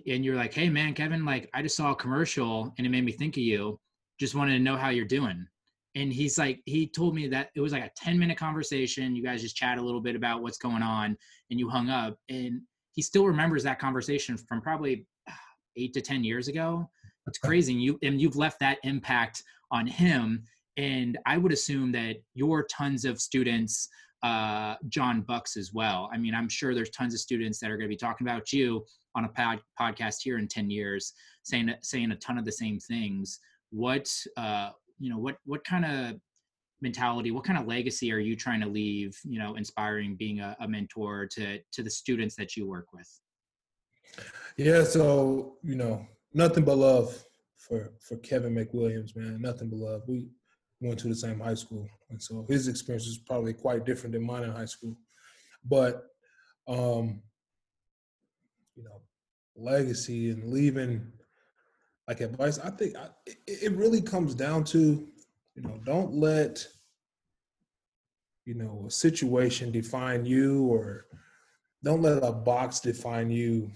and you're like, "Hey, man, Kevin, like I just saw a commercial, and it made me think of you. Just wanted to know how you're doing." And he's like he told me that it was like a 10 minute conversation. You guys just chat a little bit about what's going on and you hung up. And he still remembers that conversation from probably eight to 10 years ago. It's crazy. And you and you've left that impact on him. And i would assume that your tons of students uh, john bucks as well. I mean i'm sure there's tons of students that are going to be talking about you on a pod, podcast here in 10 years saying saying a ton of the same things. What uh, you know what what kind of mentality what kind of legacy are you trying to leave you know inspiring being a, a mentor to to the students that you work with? Yeah so you know nothing but love for for kevin mcwilliams man nothing but love. We went to the same high school and so his experience is probably quite different than mine in high school. But um you know legacy and leaving like advice, I think I, it really comes down to, you know, don't let, you know, a situation define you or don't let a box define you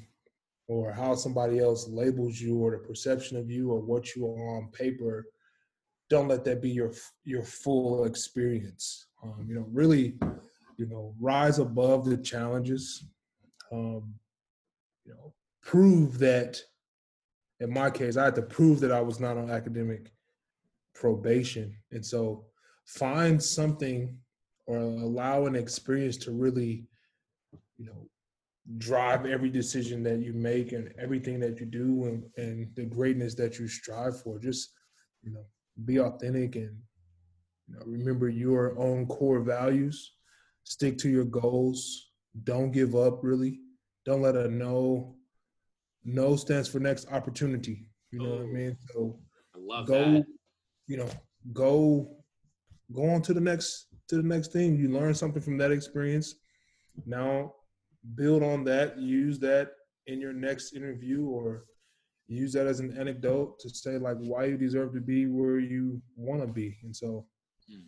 or how somebody else labels you or the perception of you or what you are on paper. Don't let that be your your full experience. Um, you know, really, you know, rise above the challenges. Um, you know, prove that in my case, I had to prove that I was not on academic probation. And so find something or allow an experience to really, you know, drive every decision that you make and everything that you do and, and the greatness that you strive for. Just, you know, be authentic and you know, remember your own core values. Stick to your goals. Don't give up really. Don't let a no no stands for next opportunity. You know oh, what I oh. mean? So I love go, that. You know, go go on to the next to the next thing. You learn something from that experience. Now build on that, use that in your next interview or use that as an anecdote to say like why you deserve to be where you want to be. And so mm.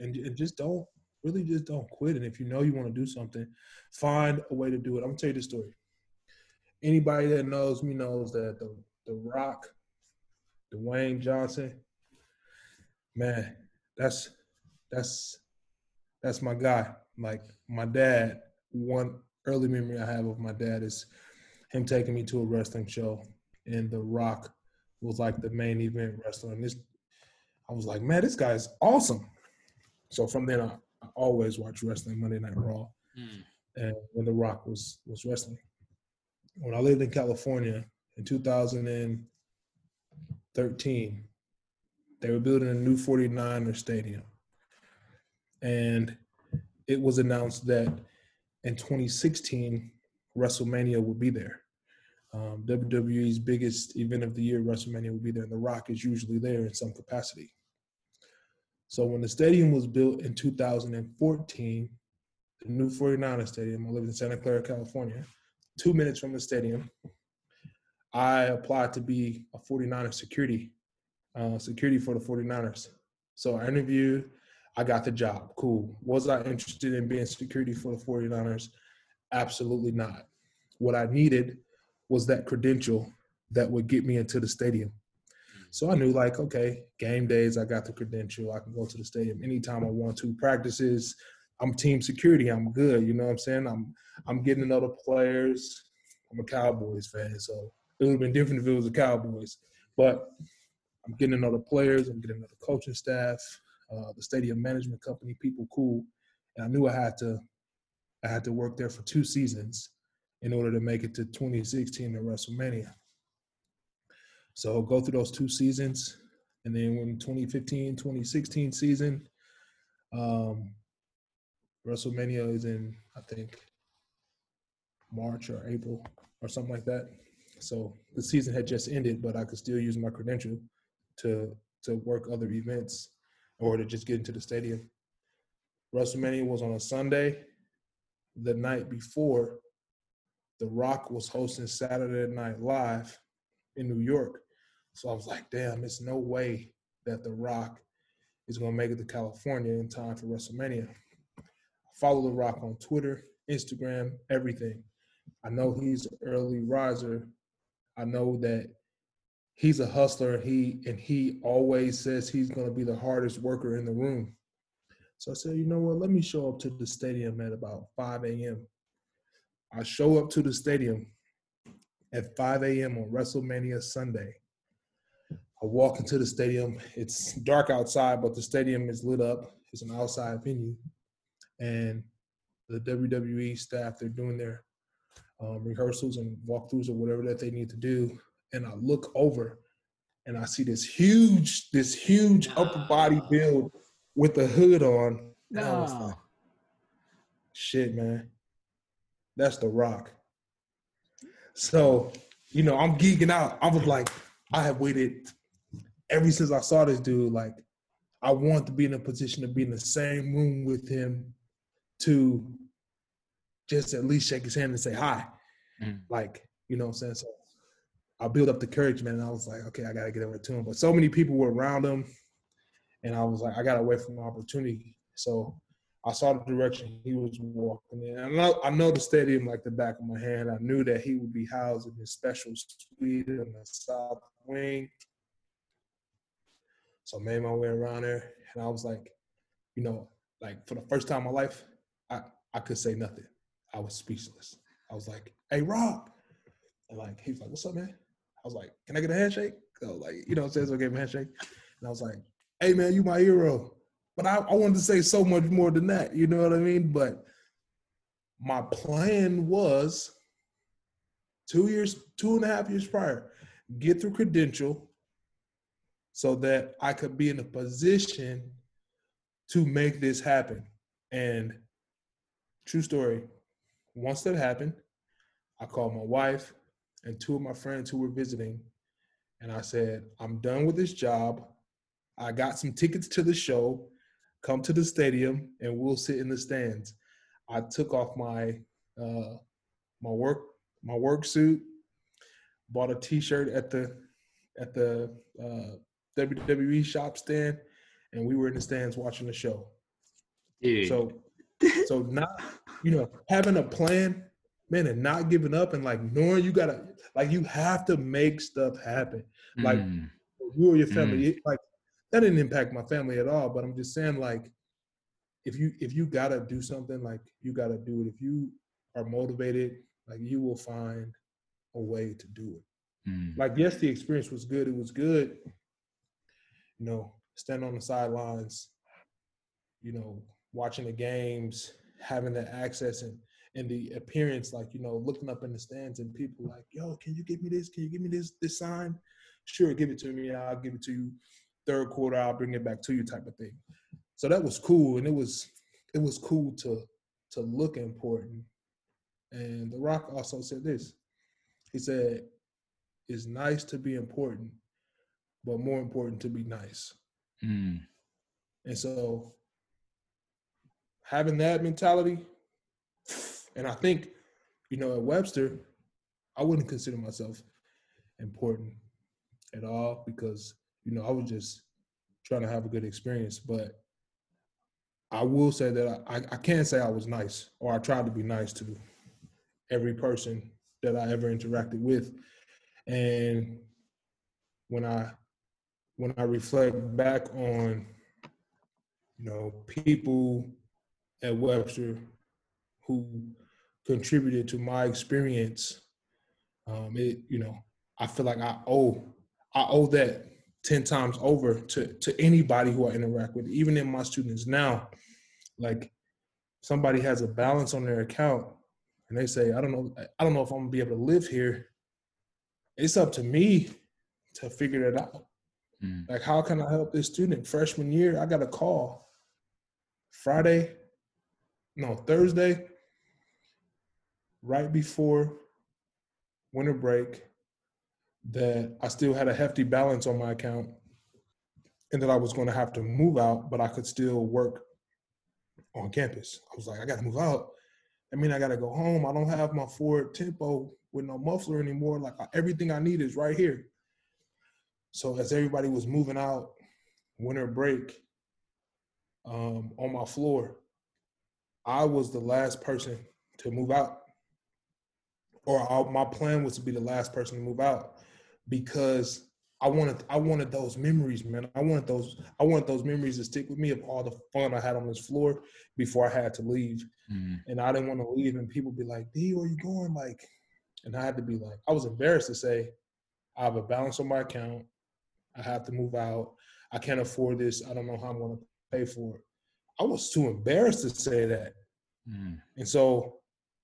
and, and just don't really just don't quit. And if you know you want to do something, find a way to do it. I'm gonna tell you this story. Anybody that knows me knows that the the Rock, Dwayne Johnson, man, that's that's that's my guy. Like my dad, one early memory I have of my dad is him taking me to a wrestling show, and The Rock was like the main event wrestler. And this, I was like, man, this guy's awesome. So from then, on, I always watch wrestling Monday Night Raw, mm. and when The Rock was was wrestling. When I lived in California in 2013, they were building a new 49er stadium, and it was announced that in 2016 WrestleMania would be there. Um, WWE's biggest event of the year, WrestleMania, will be there, and The Rock is usually there in some capacity. So when the stadium was built in 2014, the new 49er stadium, I live in Santa Clara, California, two minutes from the stadium, I applied to be a 49er security, uh, security for the 49ers. So I interviewed, I got the job. Cool. Was I interested in being security for the 49ers? Absolutely not. What I needed was that credential that would get me into the stadium. So I knew like, okay, game days, I got the credential. I can go to the stadium anytime I want to. Practices, I'm team security. I'm good. You know what I'm saying? I'm I'm getting the players. I'm a Cowboys fan, so it would have been different if it was the Cowboys. But I'm getting the players. I'm getting the coaching staff, uh, the stadium management company, people cool. And I knew I had to I had to work there for two seasons in order to make it to 2016 at WrestleMania. So go through those two seasons. And then when 2015, 2016 season, um, WrestleMania is in, I think, March or April or something like that. So the season had just ended, but I could still use my credential to to work other events or to just get into the stadium. WrestleMania was on a Sunday. The night before, The Rock was hosting Saturday Night Live in New York. So I was like, damn, there's no way that The Rock is going to make it to California in time for WrestleMania. Follow The Rock on Twitter, Instagram, everything. I know he's an early riser. I know that he's a hustler. He and he always says he's going to be the hardest worker in the room. So I said, you know what? Let me show up to the stadium at about 5 a.m. I show up to the stadium at 5 a.m. on WrestleMania Sunday. I walk into the stadium. It's dark outside, but the stadium is lit up. It's an outside venue, and the WWE staff they're doing their um, rehearsals and walkthroughs or whatever that they need to do and I look over and I see this huge, this huge no. upper body build with the hood on. No. Like, shit, man. That's the rock. So, you know, I'm geeking out. I was like, I have waited ever since I saw this dude. Like, I want to be in a position to be in the same room with him to just at least shake his hand and say hi. Mm. Like, you know what I'm saying? So I built up the courage, man. And I was like, okay, I gotta get over to him. But so many people were around him, and I was like, I got away from the opportunity. So I saw the direction he was walking in. I know, I know the stadium like the back of my hand. I knew that he would be housed in his special suite in the south wing. So I made my way around there, and I was like, you know, like for the first time in my life, I I could say nothing. I was speechless. I was like, "Hey, Rob," and like he was like, "What's up, man?" I was like, can I get a handshake? So like, you know what I'm saying? So I gave him a handshake. And I was like, hey man, you my hero. But I, I wanted to say so much more than that, you know what I mean? But my plan was two years, two and a half years prior, get through credential so that I could be in a position to make this happen. And true story, once that happened, I called my wife, and two of my friends who were visiting. And I said, I'm done with this job. I got some tickets to the show. Come to the stadium and we'll sit in the stands. I took off my uh, my work my work suit, bought a T-shirt at the at the uh, WWE shop stand, and we were in the stands watching the show. Dude. So, so not you know having a plan, man, and not giving up and like knowing you gotta like you have to make stuff happen. Like mm. you or your family, mm. like that didn't impact my family at all. But I'm just saying, like, if you if you gotta do something, like you gotta do it. If you are motivated, like you will find a way to do it. Mm. Like, yes, the experience was good. It was good. You know, stand on the sidelines, you know, watching the games, having the access and and the appearance, like, you know, looking up in the stands and people like, yo, can you give me this? Can you give me this this sign? Sure, give it to me. I'll give it to you. Third quarter, I'll bring it back to you, type of thing. So that was cool, and it was it was cool to to look important. And The Rock also said this. He said, "It's nice to be important, but more important to be nice." Mm. And so, having that mentality, and I think, you know, at Webster, I wouldn't consider myself important at all because, you know, I was just trying to have a good experience. But I will say that I, I can't say I was nice or I tried to be nice to every person that I ever interacted with. And when I when I reflect back on, you know, people at Webster who contributed to my experience, um, it you know, I feel like I owe I owe that ten times over to to anybody who I interact with, even in my students now. Like somebody has a balance on their account and they say, I don't know, I don't know if I'm gonna be able to live here. It's up to me to figure it out. Mm. Like, how can I help this student? Freshman year, I got a call Friday, no, Thursday, right before winter break, that I still had a hefty balance on my account and that I was going to have to move out, but I could still work on campus. I was like, I got to move out. I mean, I got to go home. I don't have my Ford Tempo with no muffler anymore. Like everything I need is right here. So as everybody was moving out, winter break, um, on my floor, I was the last person to move out, or I, my plan was to be the last person to move out because I wanted I wanted those memories, man. I wanted those I wanted those memories to stick with me of all the fun I had on this floor before I had to leave. Mm-hmm. And I didn't want to leave and people be like, Dee, where you going? Like, and I had to be like, I was embarrassed to say, I have a balance on my account. I have to move out. I can't afford this. I don't know how I'm going to pay for it. I was too embarrassed to say that. Mm. And so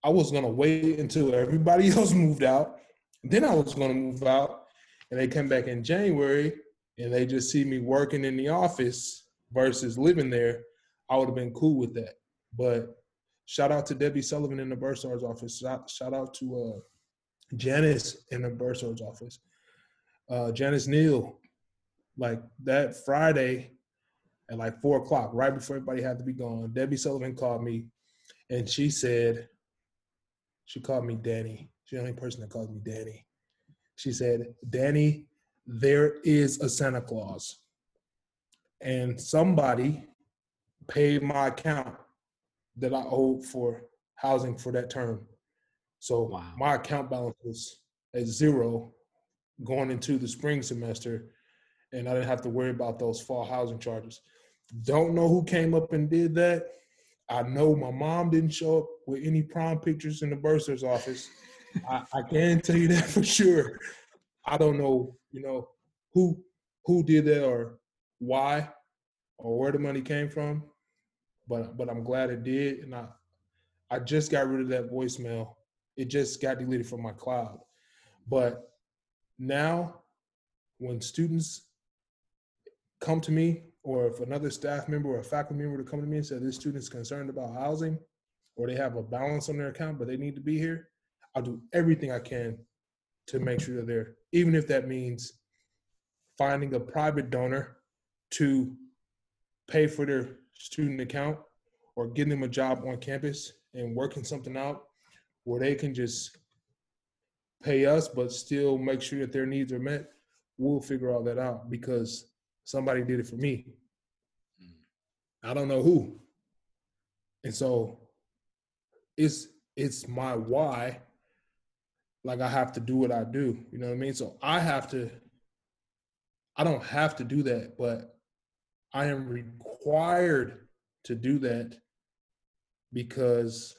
I was going to wait until everybody else moved out. Then I was going to move out. And they come back in January and they just see me working in the office versus living there. I would have been cool with that. But shout out to Debbie Sullivan in the Bursar's office. Shout, shout out to uh, Janice in the Bursar's office. Uh, Janice Neal like that Friday at like four o'clock, right before everybody had to be gone, Debbie Sullivan called me and she said, she called me Danny. She's the only person that called me Danny. She said, Danny, there is a Santa Claus. And somebody paid my account that I owed for housing for that term. So wow. my account balance was at zero going into the spring semester and I didn't have to worry about those fall housing charges. Don't know who came up and did that. I know my mom didn't show up with any prom pictures in the bursar's office. I, I can tell you that for sure. I don't know, you know, who who did that or why or where the money came from, but but I'm glad it did, and I I just got rid of that voicemail. It just got deleted from my cloud, but now when students come to me, or if another staff member or a faculty member to come to me and say this student's concerned about housing, or they have a balance on their account but they need to be here, I'll do everything I can to make sure they're there, even if that means finding a private donor to pay for their student account or getting them a job on campus and working something out where they can just pay us but still make sure that their needs are met we'll figure all that out because somebody did it for me. Mm. I don't know who, and so it's it's my why. Like I have to do what I do. You know what I mean? So I have to. I don't have to do that, but I am required to do that because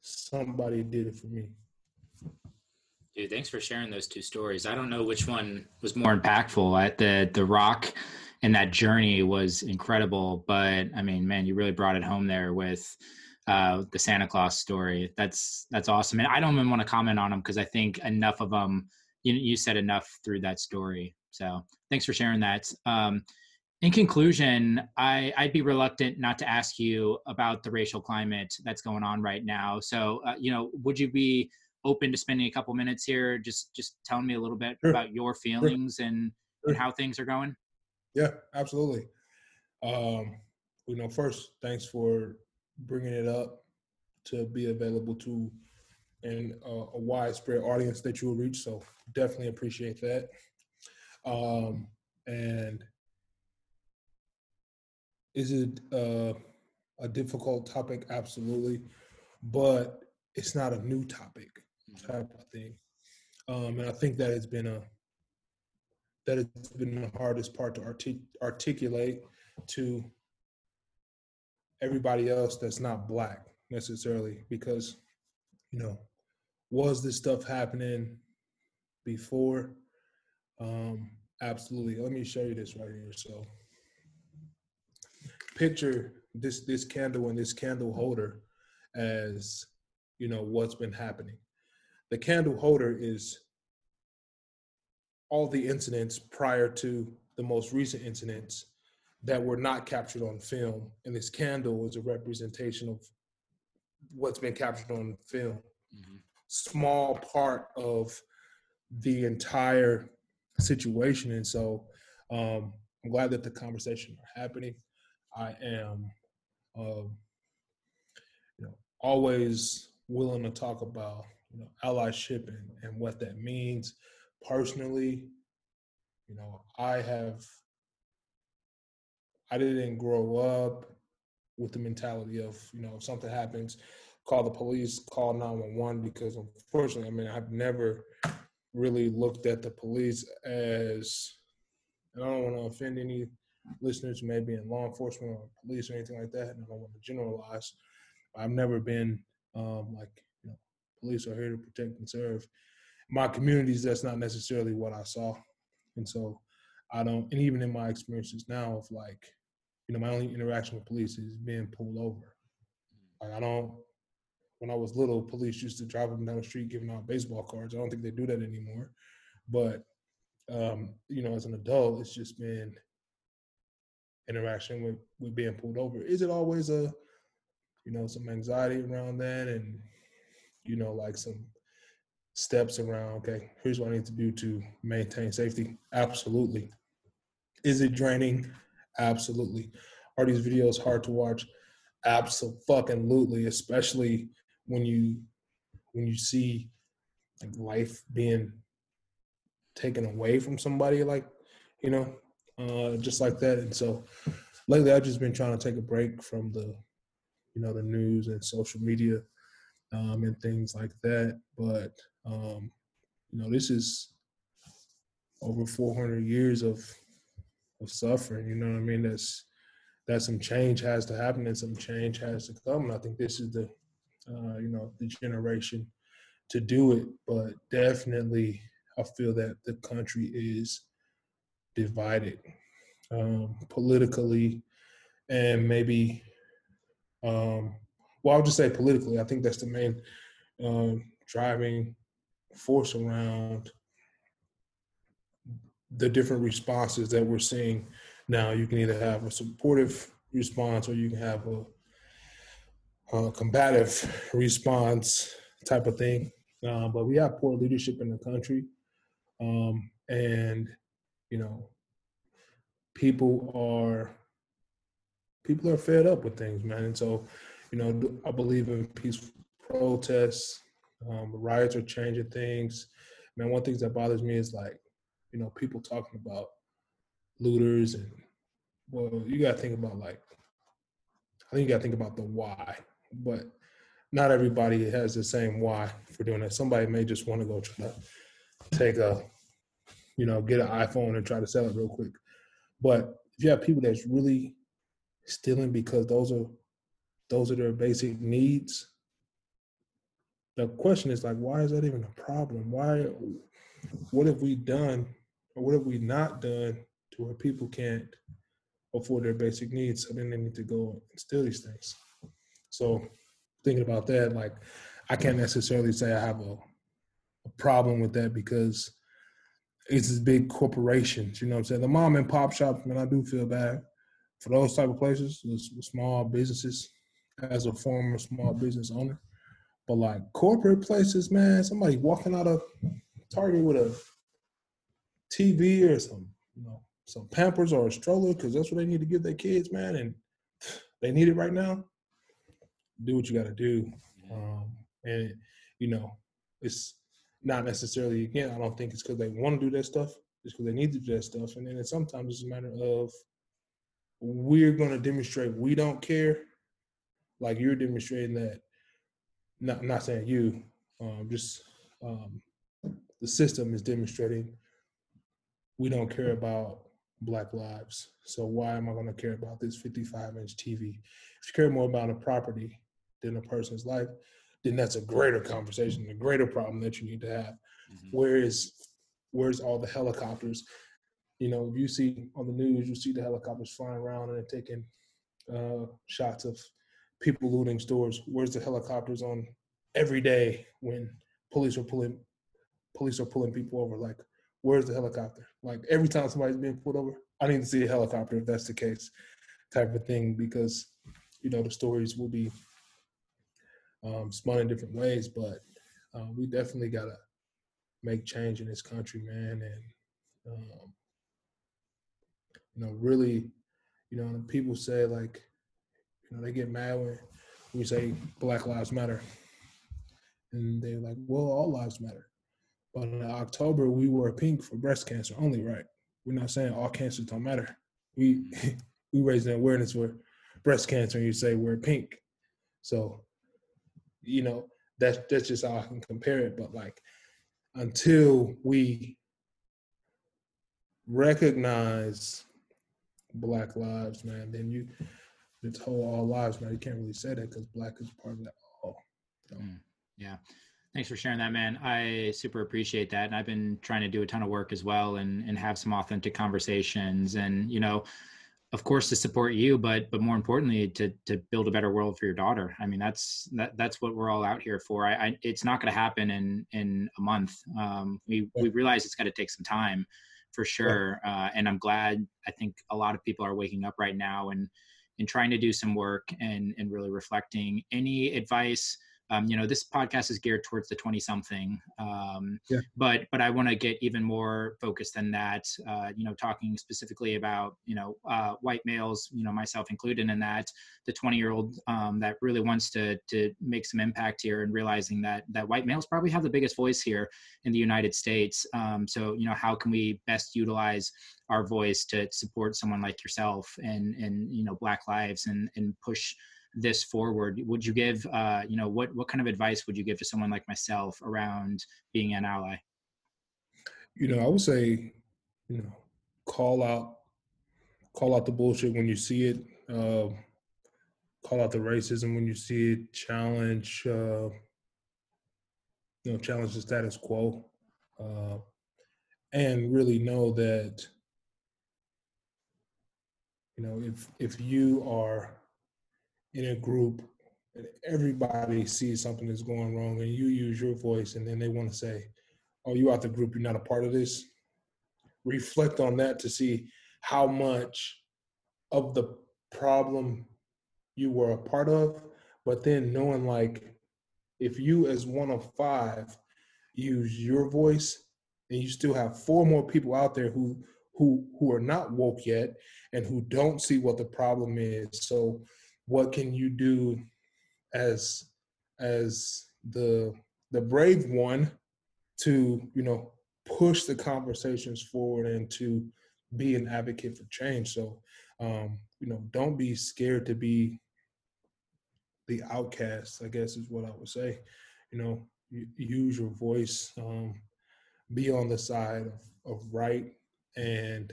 somebody did it for me. Dude, thanks for sharing those two stories. I don't know which one was more impactful. At the the Rock and that journey was incredible, but I mean, man, you really brought it home there with uh, the Santa Claus story. That's that's awesome, and I don't even want to comment on them because I think enough of them. You you said enough through that story. So thanks for sharing that. Um, in conclusion, I, would be reluctant not to ask you about the racial climate that's going on right now. So, uh, you know, would you be open to spending a couple minutes here, just just telling me a little bit sure. about your feelings sure. and and how things are going? Yeah, absolutely. Um, you know, first, thanks for bringing it up to be available to and uh, a widespread audience that you will reach. So definitely appreciate that. Um, and is it uh, a difficult topic? Absolutely, but it's not a new topic. Type of thing. Um, and I think that has been a that has been the hardest part to artic- articulate to everybody else that's not black necessarily because you know was this stuff happening before? Um absolutely. Let me show you this right here. So picture this this candle and this candle holder as you know what's been happening the candle holder is all the incidents prior to the most recent incidents that were not captured on film and this candle is a representation of what's been captured on film mm-hmm. small part of the entire situation and so um, i'm glad that the conversations are happening I am, uh, you know, always willing to talk about you know allyship and, and what that means. Personally, you know, I have, I didn't grow up with the mentality of you know if something happens, call the police, call nine one one because unfortunately, I mean, I've never really looked at the police as and I don't want to offend any listeners maybe in law enforcement or police or anything like that, and I don't want to generalize. I've never been um, like police are here to protect and serve. My communities, that's not necessarily what I saw, and so I don't. And even in my experiences now, of like, you know, my only interaction with police is being pulled over. Like I don't. When I was little, police used to drive them down the street giving out baseball cards. I don't think they do that anymore. But um, you know, as an adult, it's just been interaction with with being pulled over is it always a you know some anxiety around that and you know like some steps around okay here's what i need to do to maintain safety. Absolutely. Is it draining? Absolutely. Are these videos hard to watch? Absolutely especially when you when you see like life being taken away from somebody like you know uh, just like that. And so lately, I've just been trying to take a break from the, you know, the news and social media um, and things like that. But um, you know, this is over 400 years of of suffering. You know what I mean? That's that some change has to happen and some change has to come. And I think this is the, uh, you know, the generation to do it. But definitely, I feel that the country is divided um, politically and maybe um, well i'll just say politically i think that's the main uh, driving force around the different responses that we're seeing now you can either have a supportive response or you can have a, a combative response type of thing uh, but we have poor leadership in the country um, and you know, people are people are fed up with things, man. And so, you know, I believe in peaceful protests. Um, riots are changing things. Man, one thing that bothers me is like, you know, people talking about looters and well, you gotta think about like I think you gotta think about the why. but not everybody has the same why for doing that. Somebody may just want to go try to take a, you know, get an iPhone and try to sell it real quick. But if you have people that's really stealing because those are those are their basic needs, the question is like, why is that even a problem? Why? What have we done, or what have we not done to where people can't afford their basic needs? So then they need to go and steal these things. So thinking about that, like I can't necessarily say I have a, a problem with that because it's these big corporations. You know what I'm saying? The mom and pop shops, man, I do feel bad for those type of places, small businesses. As a former small business owner, but like corporate places, man, somebody walking out of Target with a TV or some, you know, some Pampers or a stroller because that's what they need to give their kids, man, and they need it right now do what you got to do. Um, and you know, it's not necessarily again. I don't think it's because they want to do that stuff. It's because they need to do that stuff. And then it's, sometimes it's a matter of we're going to demonstrate we don't care, like you're demonstrating that. Not not saying you, um, just um, the system is demonstrating we don't care about black lives. So why am I going to care about this 55 inch TV? If you care more about a property than a person's life, then that's a greater conversation, a greater problem that you need to have. Mm-hmm. Whereas, where's all the helicopters? You know, if you see on the news, you see the helicopters flying around and they're taking uh, shots of people looting stores. Where's the helicopters on every day when police are pulling police are pulling people over? Like, where's the helicopter? Like every time somebody's being pulled over, I need to see a helicopter if that's the case, type of thing, because you know the stories will be um, spun in different ways, but uh, we definitely got to make change in this country, man. And, um, you know, really, you know, people say like, you know, they get mad when we say Black Lives Matter. And they're like, well, all lives matter. But in October, we wore pink for breast cancer only, right? We're not saying all cancers don't matter. We we raise the awareness for breast cancer, and you say we're pink. So you know, that's that's just how I can compare it. But like until we recognize black lives, man, then you this whole all lives, man, you can't really say that because black is part of that all. So. Mm, yeah. Thanks for sharing that, man. I super appreciate that. And I've been trying to do a ton of work as well and, and have some authentic conversations. And, you know, of course to support you but but more importantly to to build a better world for your daughter i mean that's that that's what we're all out here for i, I it's not going to happen in in a month um, we we realize it's got to take some time for sure uh, and i'm glad i think a lot of people are waking up right now and and trying to do some work and and really reflecting. Any advice um, you know this podcast is geared towards the 20 something um, yeah. but but i want to get even more focused than that uh, you know talking specifically about you know uh, white males you know myself included in that the 20 year old um, that really wants to to make some impact here and realizing that that white males probably have the biggest voice here in the united states um, so you know how can we best utilize our voice to support someone like yourself and and you know black lives and and push this forward would you give uh, you know what what kind of advice would you give to someone like myself around being an ally? You know i would say you know call out call out the bullshit when you see it uh, call out the racism when you see it challenge uh, you know challenge the status quo uh, and really know that you know if if you are in a group and everybody sees something that's going wrong and you use your voice and then they want to say, Oh, you out the group, you're not a part of this. Reflect on that to see how much of the problem you were a part of, but then knowing like if you as one of five use your voice and you still have four more people out there who who who are not woke yet and who don't see what the problem is. So what can you do as as the the brave one to you know push the conversations forward and to be an advocate for change so um you know don't be scared to be the outcast, I guess is what I would say. You know, use your voice, um, be on the side of, of right, and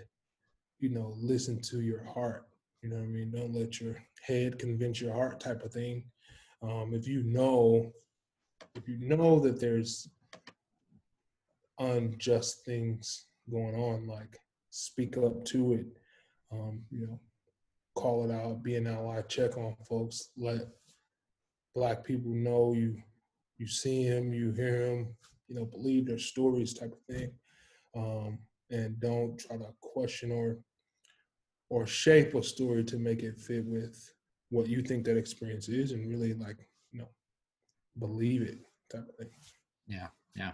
you know, listen to your heart. You know what I mean? Don't let your head convince your heart, type of thing. Um, if you know, if you know that there's unjust things going on, like speak up to it. Um, you know, call it out, be an ally, check on folks, let black people know you you see him, you hear him, you know, believe their stories type of thing. Um, and don't try to question or or shape a story to make it fit with what you think that experience is and really like, you know, believe it type of thing. Yeah. Yeah.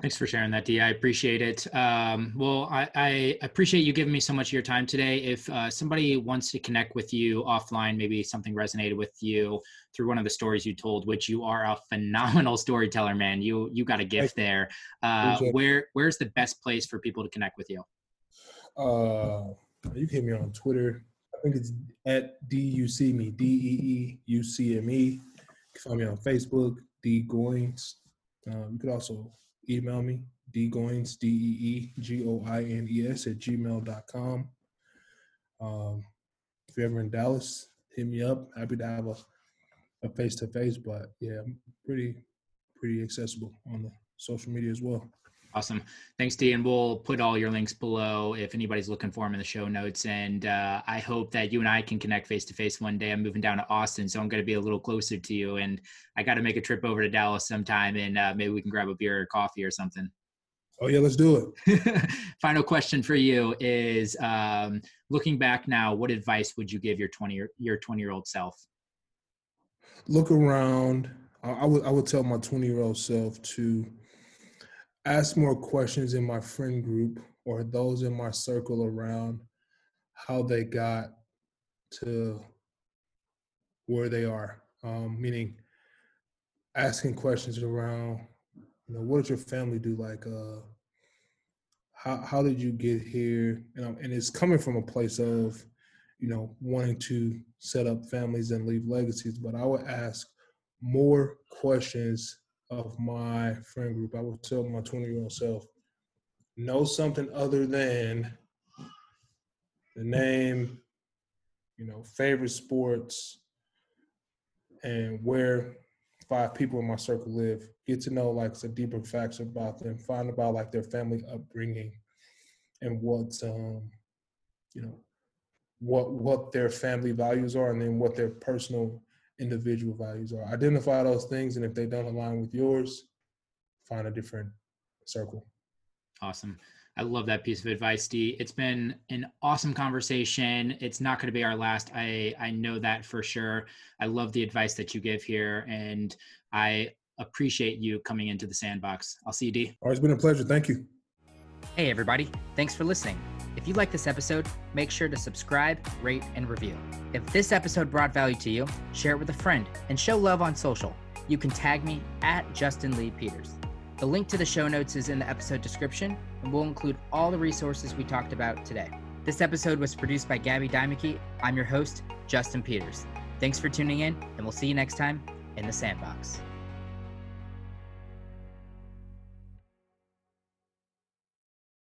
Thanks for sharing that, Dee. I appreciate it. Um, well, I, I, appreciate you giving me so much of your time today. If uh, somebody wants to connect with you offline, maybe something resonated with you through one of the stories you told, which you are a phenomenal storyteller, man. You you got a gift there. Uh, where where's the best place for people to connect with you? Uh, you can hit me on Twitter. I think it's at D U C me D E E U C M E. You can find me on Facebook, Dee Goines. Um, you could also email me, D dgoines, D-E-E-G-O-I-N-E-S at gmail.com. Um, if you're ever in Dallas, hit me up. Happy to have a, a face-to-face, but yeah, I'm pretty, pretty accessible on the social media as well. Awesome. Thanks, Dee. And we'll put all your links below if anybody's looking for them in the show notes. And uh, I hope that you and I can connect face to face one day. I'm moving down to Austin, so I'm going to be a little closer to you. And I got to make a trip over to Dallas sometime, and uh, maybe we can grab a beer or coffee or something. Oh yeah, let's do it. Final question for you is: um, looking back now, what advice would you give your 20 your 20 year old self? Look around. I would I would tell my 20 year old self to ask more questions in my friend group or those in my circle around how they got to where they are. Um, meaning asking questions around, you know, what does your family do? Like, uh, how how did you get here? And, and it's coming from a place of, you know, wanting to set up families and leave legacies. But I would ask more questions of my friend group, I would tell my 20 year old self, know something other than the name, you know, favorite sports, and where five people in my circle live. Get to know like some deeper facts about them. Find about like their family upbringing and what um, you know, what what their family values are, and then what their personal individual values are. Identify those things, and if they don't align with yours, find a different circle. Awesome. I love that piece of advice, Dee. It's been an awesome conversation. It's not going to be our last. I I know that for sure. I love the advice that you give here, and I appreciate you coming into the sandbox. I'll see you, Dee. It's been a pleasure. Thank you. Hey, everybody. Thanks for listening. If you like this episode, make sure to subscribe, rate, and review. If this episode brought value to you, share it with a friend and show love on social. You can tag me at Justin Lee Peters. The link to the show notes is in the episode description, and we'll include all the resources we talked about today. This episode was produced by Gabby Dimeke. I'm your host, Justin Peters. Thanks for tuning in, and we'll see you next time in the Sandbox.